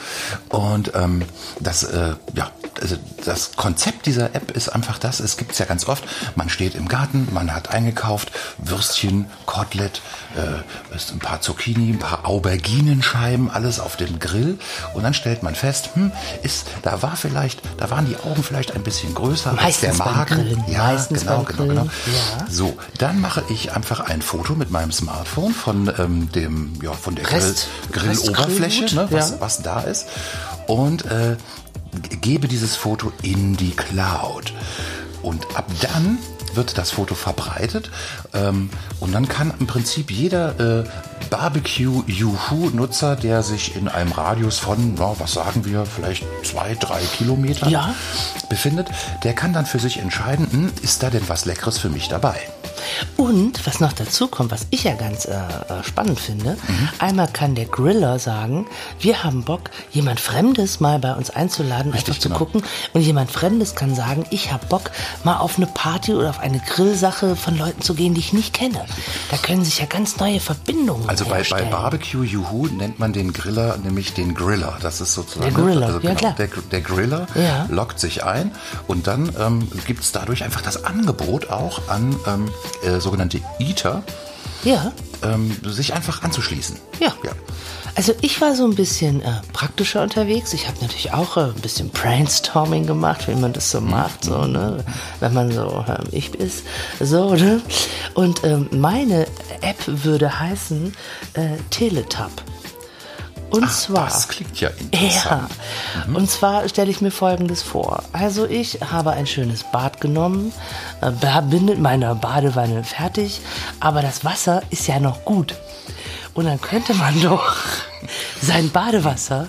[SPEAKER 2] Und ähm, das, äh, ja, also das Konzept dieser App ist einfach das, es gibt's ja ganz oft, man steht im Garten, man hat eingekauft, Würstchen, Kotelett, äh, ein paar Zucchini, ein paar Auberginenscheiben, alles auf dem Grill und dann stellt man fest, hm, ist, da war vielleicht, da waren die Augen vielleicht ein bisschen größer
[SPEAKER 3] Meistens
[SPEAKER 2] als der Magen. Ja,
[SPEAKER 3] meistens
[SPEAKER 2] genau, genau, genau.
[SPEAKER 3] Ja.
[SPEAKER 2] So, dann mache ich einfach ein Foto mit meinem Smartphone von ähm, dem, ja, von der Grill,
[SPEAKER 3] Rest-
[SPEAKER 2] Grilloberfläche,
[SPEAKER 3] Restgrillgut,
[SPEAKER 2] ne, was,
[SPEAKER 3] ja.
[SPEAKER 2] was da ist und äh, gebe dieses Foto in die Cloud. Und ab dann wird das Foto verbreitet ähm, und dann kann im Prinzip jeder äh, Barbecue-Juhu-Nutzer, der sich in einem Radius von, na, was sagen wir, vielleicht zwei, drei Kilometern
[SPEAKER 3] Ja.
[SPEAKER 2] befindet, der kann dann für sich entscheiden, hm, ist da denn was Leckeres für mich dabei?
[SPEAKER 3] Und was noch dazu kommt, was ich ja ganz äh, äh, spannend finde, einmal kann der Griller sagen, wir haben Bock, jemand Fremdes mal bei uns einzuladen,
[SPEAKER 2] Richtig,
[SPEAKER 3] einfach zu
[SPEAKER 2] genau.
[SPEAKER 3] gucken. Und jemand Fremdes kann sagen, ich habe Bock, mal auf eine Party oder auf eine Grillsache von Leuten zu gehen, die ich nicht kenne. Da können sich ja ganz neue Verbindungen
[SPEAKER 2] Also bei, bei. Barbecue Juhu nennt man den Griller nämlich den Griller. Das ist sozusagen
[SPEAKER 3] Der Griller,
[SPEAKER 2] also
[SPEAKER 3] ja, klar.
[SPEAKER 2] Der, der Griller
[SPEAKER 3] Ja.
[SPEAKER 2] lockt sich ein und dann ähm, gibt es dadurch einfach das Angebot auch an ähm, äh, sogenannte Eater,
[SPEAKER 3] Ja.
[SPEAKER 2] ähm, sich einfach anzuschließen.
[SPEAKER 3] Ja.
[SPEAKER 2] ja.
[SPEAKER 3] Also ich war so ein bisschen äh, praktischer unterwegs. Ich habe natürlich auch äh, ein bisschen Brainstorming gemacht, wie man das so macht, so, ne? wenn man so ähm, ich ist. So, ne? Und ähm, meine App würde heißen äh, Teletab. Und zwar.
[SPEAKER 2] Das klingt ja
[SPEAKER 3] Ja,
[SPEAKER 2] interessant.
[SPEAKER 3] und zwar stelle ich mir Folgendes vor. Also ich habe ein schönes Bad genommen, äh, bin mit meiner Badewanne fertig, aber das Wasser ist ja noch gut. Und dann könnte man doch sein Badewasser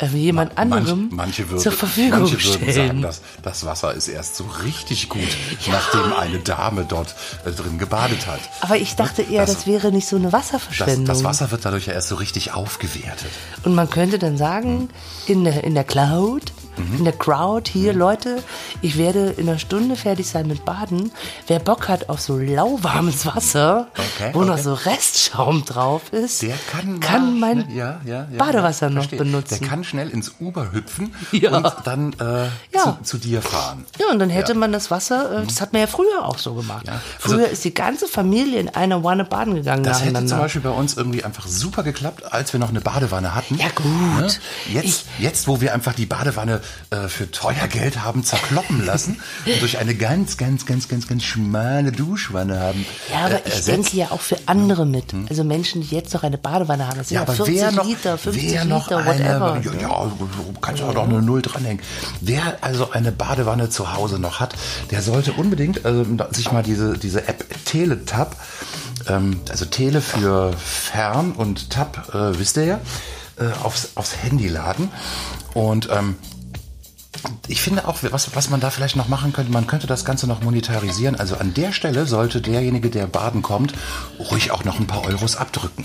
[SPEAKER 3] äh, jemand anderem
[SPEAKER 2] Manch, manche würden,
[SPEAKER 3] zur Verfügung
[SPEAKER 2] manche würden
[SPEAKER 3] stellen.
[SPEAKER 2] sagen, dass das Wasser ist erst so richtig gut, nachdem eine Dame dort äh, drin gebadet hat.
[SPEAKER 3] aber ich dachte eher, das,
[SPEAKER 2] Das-
[SPEAKER 3] wäre nicht so eine
[SPEAKER 2] Das,
[SPEAKER 3] Wasserverschwendung.
[SPEAKER 2] das Wasser wird dadurch ja erst so richtig aufgewertet.
[SPEAKER 3] Und man könnte dann sagen, in der, in der Cloud,
[SPEAKER 2] Mhm.
[SPEAKER 3] in der Crowd, hier Leute, ich werde in einer Stunde fertig sein mit Baden. Wer Bock hat auf so lauwarmes Wasser,
[SPEAKER 2] Okay,
[SPEAKER 3] wo noch
[SPEAKER 2] okay.
[SPEAKER 3] so Restschaum drauf ist,
[SPEAKER 2] Der kann,
[SPEAKER 3] kann
[SPEAKER 2] mal
[SPEAKER 3] mein
[SPEAKER 2] schnell- ja, ja, ja,
[SPEAKER 3] Badewasser noch
[SPEAKER 2] verstehe.
[SPEAKER 3] benutzen.
[SPEAKER 2] Der kann schnell ins Uber hüpfen und dann äh, zu, zu dir fahren.
[SPEAKER 3] Ja, und dann hätte man das Wasser, äh, das hat man ja früher auch so gemacht.
[SPEAKER 2] Also-
[SPEAKER 3] früher ist die ganze Familie in einer Wanne baden gegangen
[SPEAKER 2] Das hätte zum Beispiel bei uns irgendwie einfach super geklappt, als wir noch eine Badewanne hatten.
[SPEAKER 3] Ja, gut.
[SPEAKER 2] Ne? Jetzt, jetzt, wo wir einfach die Badewanne äh, für teuer Geld haben zerkloppen lassen und durch eine ganz, ganz, ganz, ganz, ganz schmale Duschwanne haben
[SPEAKER 3] ja, aber
[SPEAKER 2] äh,
[SPEAKER 3] ich denke ja auch für andere mit. Also Menschen, die jetzt noch eine Badewanne haben. Das sind
[SPEAKER 2] Ja,
[SPEAKER 3] ja,
[SPEAKER 2] aber
[SPEAKER 3] 40
[SPEAKER 2] wer noch,
[SPEAKER 3] Liter, 50
[SPEAKER 2] wer noch
[SPEAKER 3] Liter,
[SPEAKER 2] eine,
[SPEAKER 3] whatever.
[SPEAKER 2] Ja, ja, du kannst ja auch noch eine Null dranhängen. Wer also eine Badewanne zu Hause noch hat, der sollte unbedingt also, sich mal diese, diese App Teletab, ähm, also Tele für fern und Tab, äh, wisst ihr ja, äh, aufs, aufs Handy laden. Und ähm, ich finde auch, was, was man da vielleicht noch machen könnte, man könnte das Ganze noch monetarisieren. Also an der Stelle sollte derjenige, der baden kommt, ruhig auch noch ein paar Euros abdrücken.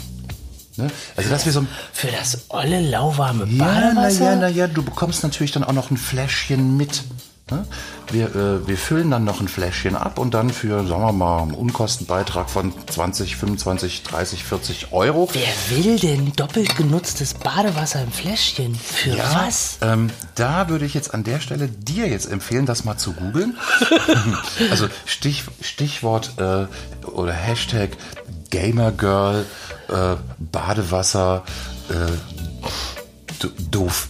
[SPEAKER 2] Ne? Also dass wir so ein
[SPEAKER 3] Für das olle, lauwarme
[SPEAKER 2] ja, na
[SPEAKER 3] Badewasser?
[SPEAKER 2] ja, na ja, du bekommst natürlich dann auch noch ein Fläschchen mit. Ne? Wir, äh, wir füllen dann noch ein Fläschchen ab und dann für, sagen wir mal, einen Unkostenbeitrag von 20, 25, 30, 40 Euro.
[SPEAKER 3] Wer will denn doppelt genutztes Badewasser im Fläschchen? Für was?
[SPEAKER 2] Ähm, da würde ich jetzt an der Stelle dir jetzt empfehlen, das mal zu googeln. also Stich, Stichwort äh, oder Hashtag Gamergirl, äh, Badewasser, äh,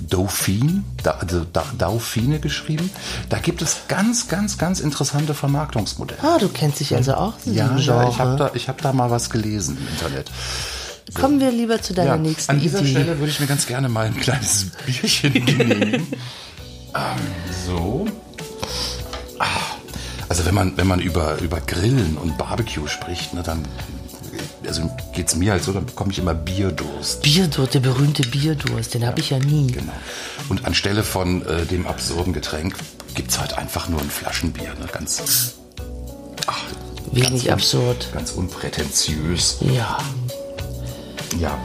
[SPEAKER 2] Dauphine, da, also da, Dauphine geschrieben. Da gibt es ganz, ganz, ganz interessante Vermarktungsmodelle.
[SPEAKER 3] Ah, du kennst dich also auch
[SPEAKER 2] Ja, ja, ich habe da, ich hab da mal was gelesen im Internet.
[SPEAKER 3] Kommen wir lieber zu deiner
[SPEAKER 2] Ja,
[SPEAKER 3] nächsten
[SPEAKER 2] an dieser
[SPEAKER 3] Idee.
[SPEAKER 2] Stelle würde ich mir ganz gerne mal ein kleines Bierchen genehmigen. ähm, so. Ah, Also wenn man, wenn man über, über Grillen und Barbecue spricht, ne, dann also geht's mir halt so, dann bekomme ich immer Bierdurst.
[SPEAKER 3] Bierdurst, der berühmte Bierdurst, den habe ich ja nie.
[SPEAKER 2] Genau. Und anstelle von äh, dem absurden Getränk gibt's halt einfach nur ein Flaschenbier. Ne? Ganz, ach,
[SPEAKER 3] Wenig
[SPEAKER 2] un-
[SPEAKER 3] absurd.
[SPEAKER 2] Ganz unprätentiös.
[SPEAKER 3] Ja.
[SPEAKER 2] Ja,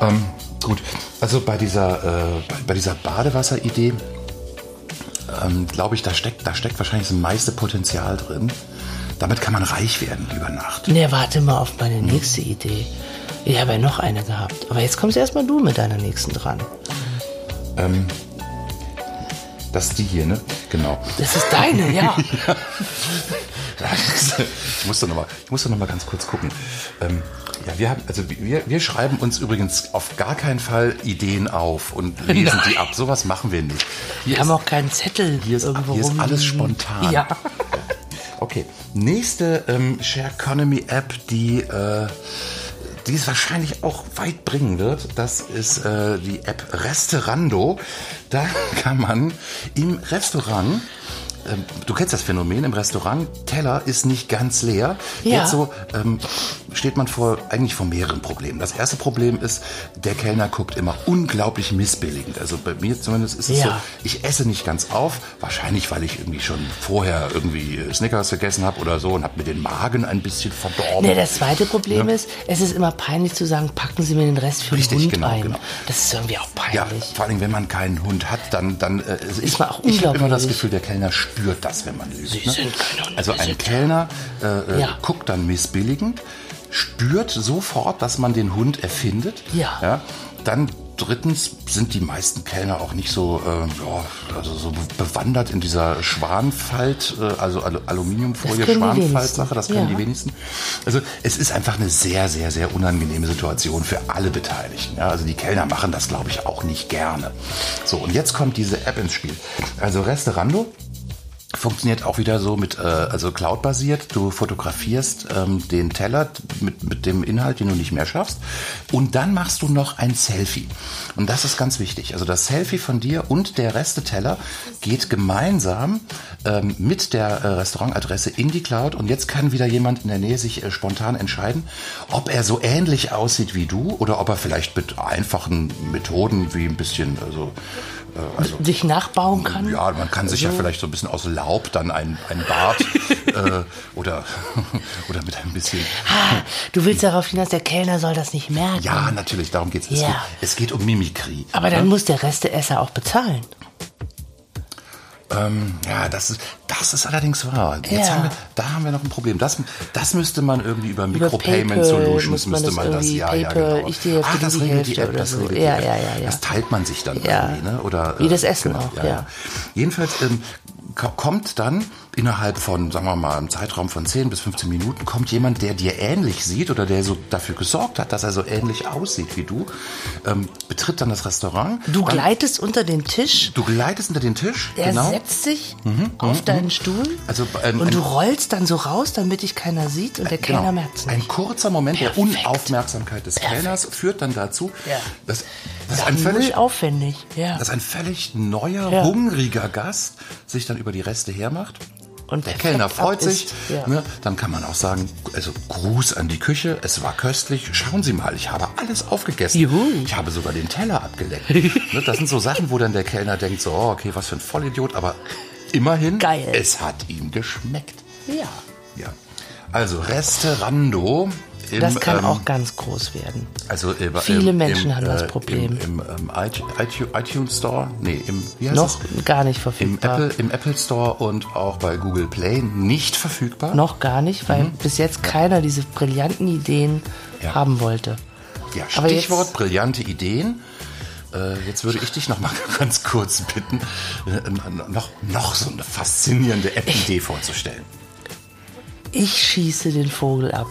[SPEAKER 2] ähm, gut. Also bei dieser, äh, bei, bei dieser Badewasseridee, ähm, glaube ich, da steckt, da steckt wahrscheinlich das meiste Potenzial drin. Damit kann man reich werden über Nacht.
[SPEAKER 3] Ne, warte mal auf meine nächste Idee. Ich habe ja noch eine gehabt. Aber jetzt kommst erstmal du mit deiner nächsten dran.
[SPEAKER 2] Das ist die hier, ne? Genau.
[SPEAKER 3] Das ist deine, ja.
[SPEAKER 2] ich musste noch mal, ich musste noch mal ganz kurz gucken. Ähm, ja, wir haben, also wir, wir schreiben uns übrigens auf gar keinen Fall Ideen auf und lesen
[SPEAKER 3] Nein.
[SPEAKER 2] die ab. Sowas machen wir nicht. Hier
[SPEAKER 3] Wir haben auch keinen Zettel
[SPEAKER 2] hier ist,
[SPEAKER 3] irgendwo
[SPEAKER 2] hier ist alles spontan.
[SPEAKER 3] Ja.
[SPEAKER 2] Okay, nächste ähm, Share Economy App, die, äh, die es wahrscheinlich auch weit bringen wird, das ist äh, die App Restaurando. Da kann man im Restaurant ähm, Du kennst das Phänomen im Restaurant, Teller ist nicht ganz leer.
[SPEAKER 3] Ja.
[SPEAKER 2] Jetzt so ähm, steht man vor eigentlich vor mehreren Problemen. Das erste Problem ist, der Kellner guckt immer unglaublich missbilligend. Also bei mir zumindest ist es
[SPEAKER 3] Ja.
[SPEAKER 2] so, ich esse nicht ganz auf, wahrscheinlich weil ich irgendwie schon vorher irgendwie Snickers gegessen habe oder so und habe mir den Magen ein bisschen verdorben.
[SPEAKER 3] Nee, das zweite Problem ist, es ist immer peinlich zu sagen, packen Sie mir den Rest für
[SPEAKER 2] Richtig,
[SPEAKER 3] den Hund
[SPEAKER 2] genau,
[SPEAKER 3] ein.
[SPEAKER 2] genau.
[SPEAKER 3] Das ist irgendwie auch
[SPEAKER 2] ja,
[SPEAKER 3] peinlich.
[SPEAKER 2] vor allem, wenn man keinen Hund hat, dann, dann äh, ich,
[SPEAKER 3] man auch
[SPEAKER 2] ich habe immer das. Gefühl, der Kellner spürt das, wenn man lügt. Ne? Also ein Kellner äh, äh,
[SPEAKER 3] Ja.
[SPEAKER 2] guckt dann missbilligend, spürt sofort, dass man den Hund erfindet.
[SPEAKER 3] Ja.
[SPEAKER 2] Dann drittens sind die meisten Kellner auch nicht so, äh, ja, also so bewandert in dieser Schwanfalt, äh, also Al Aluminiumfolie,
[SPEAKER 3] Das können die
[SPEAKER 2] Schwanfalt-Sache, das können
[SPEAKER 3] wenigsten.
[SPEAKER 2] die wenigsten. Also es ist einfach eine sehr, sehr, sehr unangenehme Situation für alle Beteiligten. Ja, also die Kellner machen das, glaube ich, auch nicht gerne. So, und jetzt kommt diese App ins Spiel. Also Restaurando funktioniert auch wieder so mit, äh, also Cloud-basiert. Du fotografierst ähm, den Teller mit, mit dem Inhalt, den du nicht mehr schaffst. Und dann machst du noch ein Selfie. Und das ist ganz wichtig. Also das Selfie von dir und der Resteteller geht gemeinsam ähm, mit der äh, Restaurantadresse in die Cloud. Und jetzt kann wieder jemand in der Nähe sich äh, spontan entscheiden, ob er so ähnlich aussieht wie du oder ob er vielleicht mit einfachen Methoden wie ein bisschen, also, also
[SPEAKER 3] Sich nachbauen kann?
[SPEAKER 2] ja, man kann sich ja vielleicht so ein bisschen aus Laub dann ein, ein Bart äh, oder, oder mit ein bisschen.
[SPEAKER 3] Ah, du willst darauf hinaus, der Kellner soll das nicht merken.
[SPEAKER 2] Ja, natürlich, darum geht's. Es,
[SPEAKER 3] Ja.
[SPEAKER 2] geht, es geht um Mimikrie.
[SPEAKER 3] Aber dann muss der Resteesser auch bezahlen.
[SPEAKER 2] Ähm, ja, das ist, das ist allerdings wahr. Jetzt
[SPEAKER 3] Ja.
[SPEAKER 2] haben wir, da haben wir noch ein Problem. Das, das müsste man irgendwie über Micropayment Solutions
[SPEAKER 3] man
[SPEAKER 2] müsste man das, ja, ja,
[SPEAKER 3] PayPal,
[SPEAKER 2] genau.
[SPEAKER 3] ich die Hälfte,
[SPEAKER 2] ah, das
[SPEAKER 3] die
[SPEAKER 2] regelt die App, das
[SPEAKER 3] so.
[SPEAKER 2] regelt
[SPEAKER 3] Ja,
[SPEAKER 2] die App.
[SPEAKER 3] ja, ja, ja.
[SPEAKER 2] Das teilt man sich dann
[SPEAKER 3] Ja.
[SPEAKER 2] irgendwie, ne? Oder,
[SPEAKER 3] Wie
[SPEAKER 2] äh,
[SPEAKER 3] das Essen auch, ja.
[SPEAKER 2] Jedenfalls ähm, kommt dann innerhalb von, sagen wir mal, einem Zeitraum von 10 bis 15 Minuten, kommt jemand, der dir ähnlich sieht oder der so dafür gesorgt hat, dass er so ähnlich aussieht wie du, ähm, betritt dann das Restaurant.
[SPEAKER 3] Du gleitest unter den Tisch,
[SPEAKER 2] du gleitest unter den Tisch.
[SPEAKER 3] er
[SPEAKER 2] genau.
[SPEAKER 3] setzt sich auf deinen Stuhl
[SPEAKER 2] Also, ähm,
[SPEAKER 3] und
[SPEAKER 2] ein-
[SPEAKER 3] du rollst dann so raus, damit dich keiner sieht und der Kellner
[SPEAKER 2] Genau.
[SPEAKER 3] merkt's
[SPEAKER 2] Ein
[SPEAKER 3] nicht.
[SPEAKER 2] kurzer Moment der
[SPEAKER 3] Perfekt.
[SPEAKER 2] Unaufmerksamkeit des Kellners führt dann dazu,
[SPEAKER 3] Ja.
[SPEAKER 2] dass, dass,
[SPEAKER 3] Ja,
[SPEAKER 2] ein völlig,
[SPEAKER 3] aufwendig. Ja.
[SPEAKER 2] dass ein völlig neuer,
[SPEAKER 3] Ja.
[SPEAKER 2] hungriger Gast sich dann über die Reste hermacht.
[SPEAKER 3] Und
[SPEAKER 2] Der Kellner freut sich.
[SPEAKER 3] abisst. Ja.
[SPEAKER 2] Ne? Dann kann man auch sagen, also Gruß an die Küche, es war köstlich. Schauen Sie mal, ich habe alles aufgegessen.
[SPEAKER 3] Juhu.
[SPEAKER 2] Ich habe sogar den Teller abgeleckt. ne? Das sind so Sachen, wo dann der Kellner denkt, so, oh, okay, was für ein Vollidiot, aber immerhin,
[SPEAKER 3] Geil.
[SPEAKER 2] es hat ihm geschmeckt.
[SPEAKER 3] ja.
[SPEAKER 2] Ja. Also Restaurando. Im,
[SPEAKER 3] Das kann
[SPEAKER 2] ähm,
[SPEAKER 3] auch ganz groß werden.
[SPEAKER 2] Also äh,
[SPEAKER 3] Viele
[SPEAKER 2] im,
[SPEAKER 3] Menschen
[SPEAKER 2] im,
[SPEAKER 3] haben das
[SPEAKER 2] äh,
[SPEAKER 3] Problem.
[SPEAKER 2] Im, im ähm, iTunes, Store, nee, im, wie heißt
[SPEAKER 3] Noch
[SPEAKER 2] es?
[SPEAKER 3] gar nicht
[SPEAKER 2] Im
[SPEAKER 3] verfügbar.
[SPEAKER 2] Apple, Im Apple Store und auch bei Google Play nicht verfügbar.
[SPEAKER 3] Noch gar nicht, weil bis jetzt keiner diese brillanten Ideen
[SPEAKER 2] Mhm. Ja.
[SPEAKER 3] haben wollte.
[SPEAKER 2] Ja,
[SPEAKER 3] Aber
[SPEAKER 2] Stichwort
[SPEAKER 3] jetzt-
[SPEAKER 2] brillante Ideen. Äh, jetzt würde ich dich noch mal ganz kurz bitten, äh, noch, noch so eine faszinierende App-Idee vorzustellen.
[SPEAKER 3] Ich schieße den Vogel ab.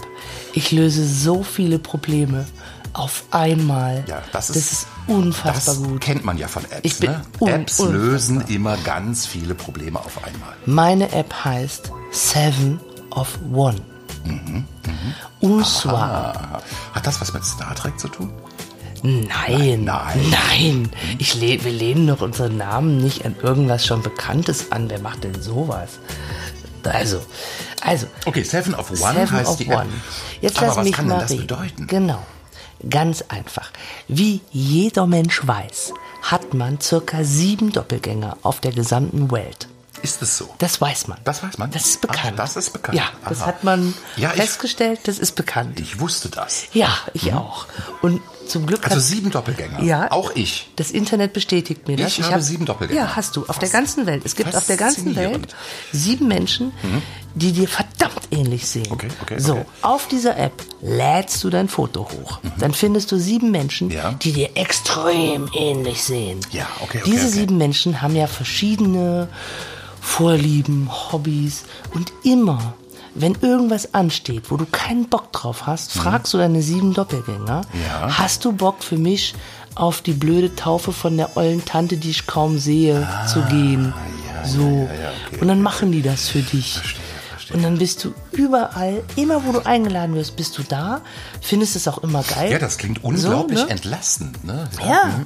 [SPEAKER 3] Ich löse so viele Probleme auf einmal.
[SPEAKER 2] Ja, das ist,
[SPEAKER 3] ist unfassbar
[SPEAKER 2] das
[SPEAKER 3] gut.
[SPEAKER 2] kennt man ja von Apps.
[SPEAKER 3] Ich bin
[SPEAKER 2] ne? Apps
[SPEAKER 3] unfassbar.
[SPEAKER 2] lösen immer ganz viele Probleme auf einmal.
[SPEAKER 3] Meine App heißt Seven of One.
[SPEAKER 2] Mhm,
[SPEAKER 3] Und zwar,
[SPEAKER 2] hat das was mit Star Trek zu tun?
[SPEAKER 3] nein,
[SPEAKER 2] Nein.
[SPEAKER 3] nein. Ich le wir lehnen doch unseren Namen nicht an irgendwas schon Bekanntes an. Wer macht denn sowas? Also, also,
[SPEAKER 2] Okay, Seven of One
[SPEAKER 3] Seven
[SPEAKER 2] heißt
[SPEAKER 3] of
[SPEAKER 2] die App.
[SPEAKER 3] One. Jetzt
[SPEAKER 2] Aber
[SPEAKER 3] lass
[SPEAKER 2] was
[SPEAKER 3] mich
[SPEAKER 2] kann
[SPEAKER 3] mal
[SPEAKER 2] denn das
[SPEAKER 3] reden.
[SPEAKER 2] bedeuten?
[SPEAKER 3] Genau. Ganz einfach. Wie jeder Mensch weiß, hat man circa sieben Doppelgänger auf der gesamten Welt.
[SPEAKER 2] Ist es so?
[SPEAKER 3] Das weiß man.
[SPEAKER 2] Das weiß man?
[SPEAKER 3] Das ist bekannt.
[SPEAKER 2] Ach, das ist bekannt.
[SPEAKER 3] Ja, das
[SPEAKER 2] Aha.
[SPEAKER 3] hat man
[SPEAKER 2] Ja, ich-
[SPEAKER 3] festgestellt, das ist bekannt.
[SPEAKER 2] Ich wusste das.
[SPEAKER 3] Ja, ich auch. Und zum Glück
[SPEAKER 2] Also sieben Doppelgänger.
[SPEAKER 3] Ja.
[SPEAKER 2] Auch ich.
[SPEAKER 3] das Internet bestätigt mir das.
[SPEAKER 2] Ich habe sieben Doppelgänger.
[SPEAKER 3] Ja, hast du. Auf der
[SPEAKER 2] Fas-
[SPEAKER 3] ganzen Welt. Es gibt auf der ganzen. Welt sieben Menschen, die dir verdammt ähnlich sehen.
[SPEAKER 2] Okay, okay,
[SPEAKER 3] So,
[SPEAKER 2] okay.
[SPEAKER 3] auf dieser App lädst du dein Foto hoch. Dann findest du sieben Menschen,
[SPEAKER 2] Ja.
[SPEAKER 3] die dir extrem ähnlich sehen.
[SPEAKER 2] Ja, okay, okay,
[SPEAKER 3] Diese sieben Menschen haben ja verschiedene Vorlieben, Hobbys und immer, wenn irgendwas ansteht, wo du keinen Bock drauf hast, fragst du deine sieben Doppelgänger,
[SPEAKER 2] Mhm. Ja.
[SPEAKER 3] hast du Bock für mich auf die blöde Taufe von der ollen Tante, die ich kaum sehe, zu gehen?
[SPEAKER 2] Ah, ja,
[SPEAKER 3] so.
[SPEAKER 2] ja, okay,
[SPEAKER 3] und dann machen die das für dich.
[SPEAKER 2] Verstehe, verstehe.
[SPEAKER 3] Und dann bist du überall, immer wo du eingeladen wirst, bist du da, findest es auch immer geil.
[SPEAKER 2] Ja, das klingt unglaublich
[SPEAKER 3] So, ne?
[SPEAKER 2] entlastend. Ne?
[SPEAKER 3] Ja.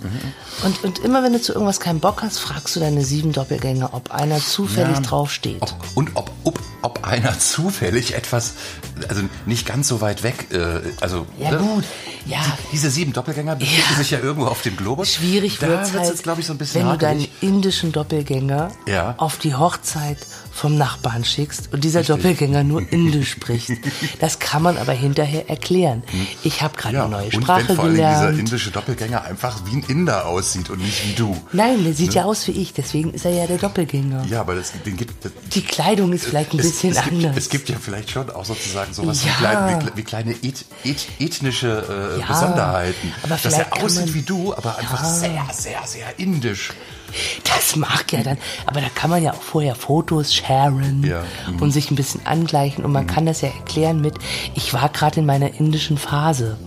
[SPEAKER 3] Und, und immer wenn du zu irgendwas keinen Bock hast, fragst du deine sieben Doppelgänger, ob einer zufällig
[SPEAKER 2] Ja.
[SPEAKER 3] draufsteht.
[SPEAKER 2] Ob, und ob, ob, ob einer zufällig etwas, also nicht ganz so weit weg, äh, also
[SPEAKER 3] Ja,
[SPEAKER 2] ne?
[SPEAKER 3] gut. Ja.
[SPEAKER 2] diese sieben Doppelgänger befinden
[SPEAKER 3] Ja.
[SPEAKER 2] sich ja irgendwo auf dem Globus.
[SPEAKER 3] Schwierig wird's
[SPEAKER 2] wird's
[SPEAKER 3] halt,
[SPEAKER 2] jetzt, glaube ich, so ein bisschen
[SPEAKER 3] wenn du deinen indischen Doppelgänger
[SPEAKER 2] Ja.
[SPEAKER 3] auf die Hochzeit vom Nachbarn schickst und dieser Doppelgänger nur Indisch spricht. Das kann man aber hinterher erklären. Ich habe gerade
[SPEAKER 2] Ja,
[SPEAKER 3] eine neue
[SPEAKER 2] und
[SPEAKER 3] Sprache
[SPEAKER 2] wenn vor allem dieser indische Doppelgänger einfach wie ein Inder aussieht und nicht wie du.
[SPEAKER 3] Nein, der sieht ja aus wie ich, deswegen ist er ja der Doppelgänger.
[SPEAKER 2] Ja, aber das, den gibt, das,
[SPEAKER 3] Die Kleidung ist vielleicht ein
[SPEAKER 2] es,
[SPEAKER 3] bisschen
[SPEAKER 2] es, gibt,
[SPEAKER 3] anders.
[SPEAKER 2] es gibt ja vielleicht schon auch sozusagen sowas
[SPEAKER 3] Ja.
[SPEAKER 2] wie, kleine, wie, wie kleine eth, eth, ethnische äh,
[SPEAKER 3] Ja,
[SPEAKER 2] Besonderheiten.
[SPEAKER 3] aber
[SPEAKER 2] dass er aussieht
[SPEAKER 3] man-
[SPEAKER 2] wie du, aber einfach
[SPEAKER 3] Ja.
[SPEAKER 2] sehr, sehr, sehr indisch.
[SPEAKER 3] Das mag ja dann, aber da kann man ja auch vorher Fotos sharen
[SPEAKER 2] Ja, mhm.
[SPEAKER 3] und sich ein bisschen angleichen und man kann das ja erklären mit, ich war gerade in meiner indischen Phase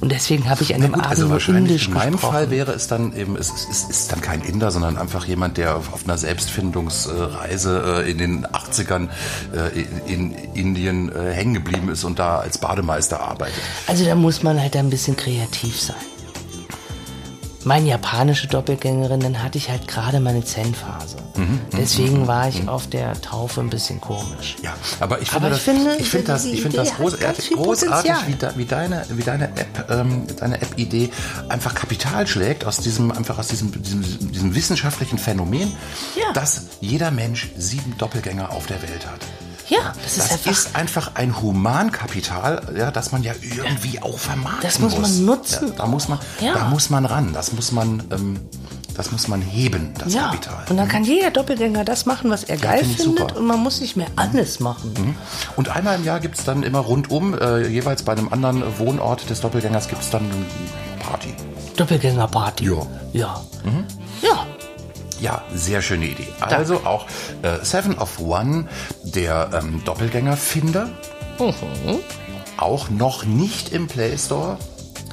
[SPEAKER 3] und deswegen habe ich an dem
[SPEAKER 2] gut,
[SPEAKER 3] Abend
[SPEAKER 2] also wahrscheinlich
[SPEAKER 3] indisch
[SPEAKER 2] in meinem
[SPEAKER 3] gesprochen.
[SPEAKER 2] Fall wäre es dann eben, es ist, ist, ist dann kein Inder, sondern einfach jemand, der auf, auf einer Selbstfindungsreise äh, in den 80ern äh, in, in Indien äh, hängen geblieben ist und da als Bademeister arbeitet.
[SPEAKER 3] Also da muss man halt ein bisschen kreativ sein. Meine japanische Doppelgängerin, dann hatte ich halt gerade meine Zen-Phase.
[SPEAKER 2] Mhm,
[SPEAKER 3] Deswegen war ich auf der Taufe ein bisschen komisch.
[SPEAKER 2] Ja, aber ich
[SPEAKER 3] Aber
[SPEAKER 2] finde,
[SPEAKER 3] ich finde,
[SPEAKER 2] das, ich finde das, ich finde das großartig, großartig wie, wie deine, wie deine App, ähm, deine App-Idee einfach Kapital schlägt aus diesem, einfach aus diesem, diesem, diesem wissenschaftlichen Phänomen,
[SPEAKER 3] Ja.
[SPEAKER 2] dass jeder Mensch sieben Doppelgänger auf der Welt hat.
[SPEAKER 3] Ja, das, ist
[SPEAKER 2] Das
[SPEAKER 3] einfach.
[SPEAKER 2] ist einfach ein Humankapital, ja, das man ja irgendwie auch vermarkten
[SPEAKER 3] Das muss man
[SPEAKER 2] muss.
[SPEAKER 3] nutzen.
[SPEAKER 2] Ja, da muss man,
[SPEAKER 3] Ja.
[SPEAKER 2] da muss man ran. Das muss man, ähm, das muss man heben, das
[SPEAKER 3] ja,
[SPEAKER 2] Kapital.
[SPEAKER 3] und dann kann jeder Doppelgänger das machen, was er geil
[SPEAKER 2] finde ich
[SPEAKER 3] findet
[SPEAKER 2] super.
[SPEAKER 3] und man muss nicht mehr alles machen.
[SPEAKER 2] Und einmal im Jahr gibt's dann immer rundum, äh, jeweils bei einem anderen Wohnort des Doppelgängers, gibt's dann eine Party.
[SPEAKER 3] Doppelgängerparty.
[SPEAKER 2] Ja.
[SPEAKER 3] Ja. Ja.
[SPEAKER 2] Ja, sehr schöne Idee. Also auch äh, Seven of One, der ähm, Doppelgängerfinder.
[SPEAKER 3] Mhm.
[SPEAKER 2] Auch noch nicht im Play Store,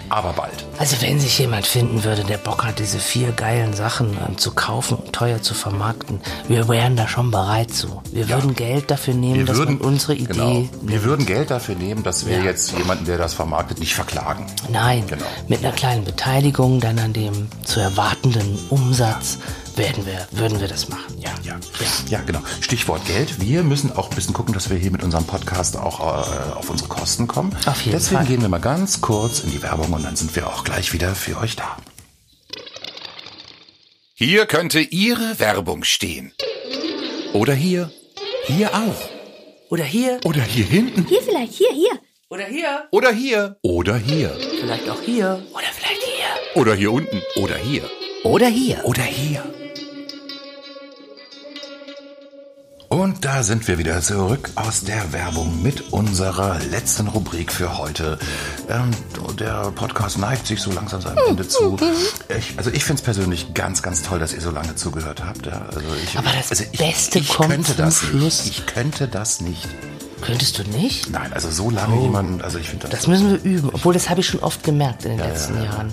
[SPEAKER 2] aber bald.
[SPEAKER 3] Also wenn sich jemand finden würde, der Bock hat, diese vier geilen Sachen ähm, zu kaufen und teuer zu vermarkten, wir wären da schon bereit zu. Wir würden Geld dafür nehmen, dass man unsere Idee
[SPEAKER 2] genau, wir würden Geld dafür nehmen, dass wir
[SPEAKER 3] Ja.
[SPEAKER 2] jetzt jemanden, der das vermarktet, nicht verklagen.
[SPEAKER 3] Nein,
[SPEAKER 2] Genau.
[SPEAKER 3] mit einer kleinen Beteiligung dann an dem zu erwartenden Umsatz werden wir, würden wir das machen. Ja.
[SPEAKER 2] Ja, ja, genau. Stichwort Geld. Wir müssen auch ein bisschen gucken, dass wir hier mit unserem Podcast auch äh, auf unsere Kosten kommen.
[SPEAKER 3] Auf jeden
[SPEAKER 2] Deswegen
[SPEAKER 3] Fall.
[SPEAKER 2] gehen wir mal ganz kurz in die Werbung und dann sind wir auch gleich wieder für euch da. Hier könnte Ihre Werbung stehen. Oder hier. Hier auch.
[SPEAKER 3] Oder hier.
[SPEAKER 2] Oder hier hinten.
[SPEAKER 4] Hier vielleicht, hier, hier.
[SPEAKER 3] Oder hier.
[SPEAKER 2] Oder hier. Oder hier.
[SPEAKER 3] Vielleicht auch hier. Oder vielleicht hier.
[SPEAKER 2] Oder hier unten. Oder hier.
[SPEAKER 3] Oder hier.
[SPEAKER 2] Oder hier. Und da sind wir wieder zurück aus der Werbung mit unserer letzten Rubrik für heute. Ähm, der Podcast neigt sich so langsam seinem Ende zu. Ich, also ich finde es persönlich ganz, ganz toll, dass ihr so lange zugehört habt. Ja, also ich,
[SPEAKER 3] Aber das
[SPEAKER 2] also ich,
[SPEAKER 3] Beste
[SPEAKER 2] ich
[SPEAKER 3] kommt
[SPEAKER 2] könnte
[SPEAKER 3] zum
[SPEAKER 2] das
[SPEAKER 3] Schluss.
[SPEAKER 2] Nicht. Ich könnte das nicht.
[SPEAKER 3] Könntest du nicht?
[SPEAKER 2] Nein, also so lange jemanden, also ich finde das.
[SPEAKER 3] Das müssen wir üben. Obwohl, das habe ich schon oft gemerkt in den letzten Jahren.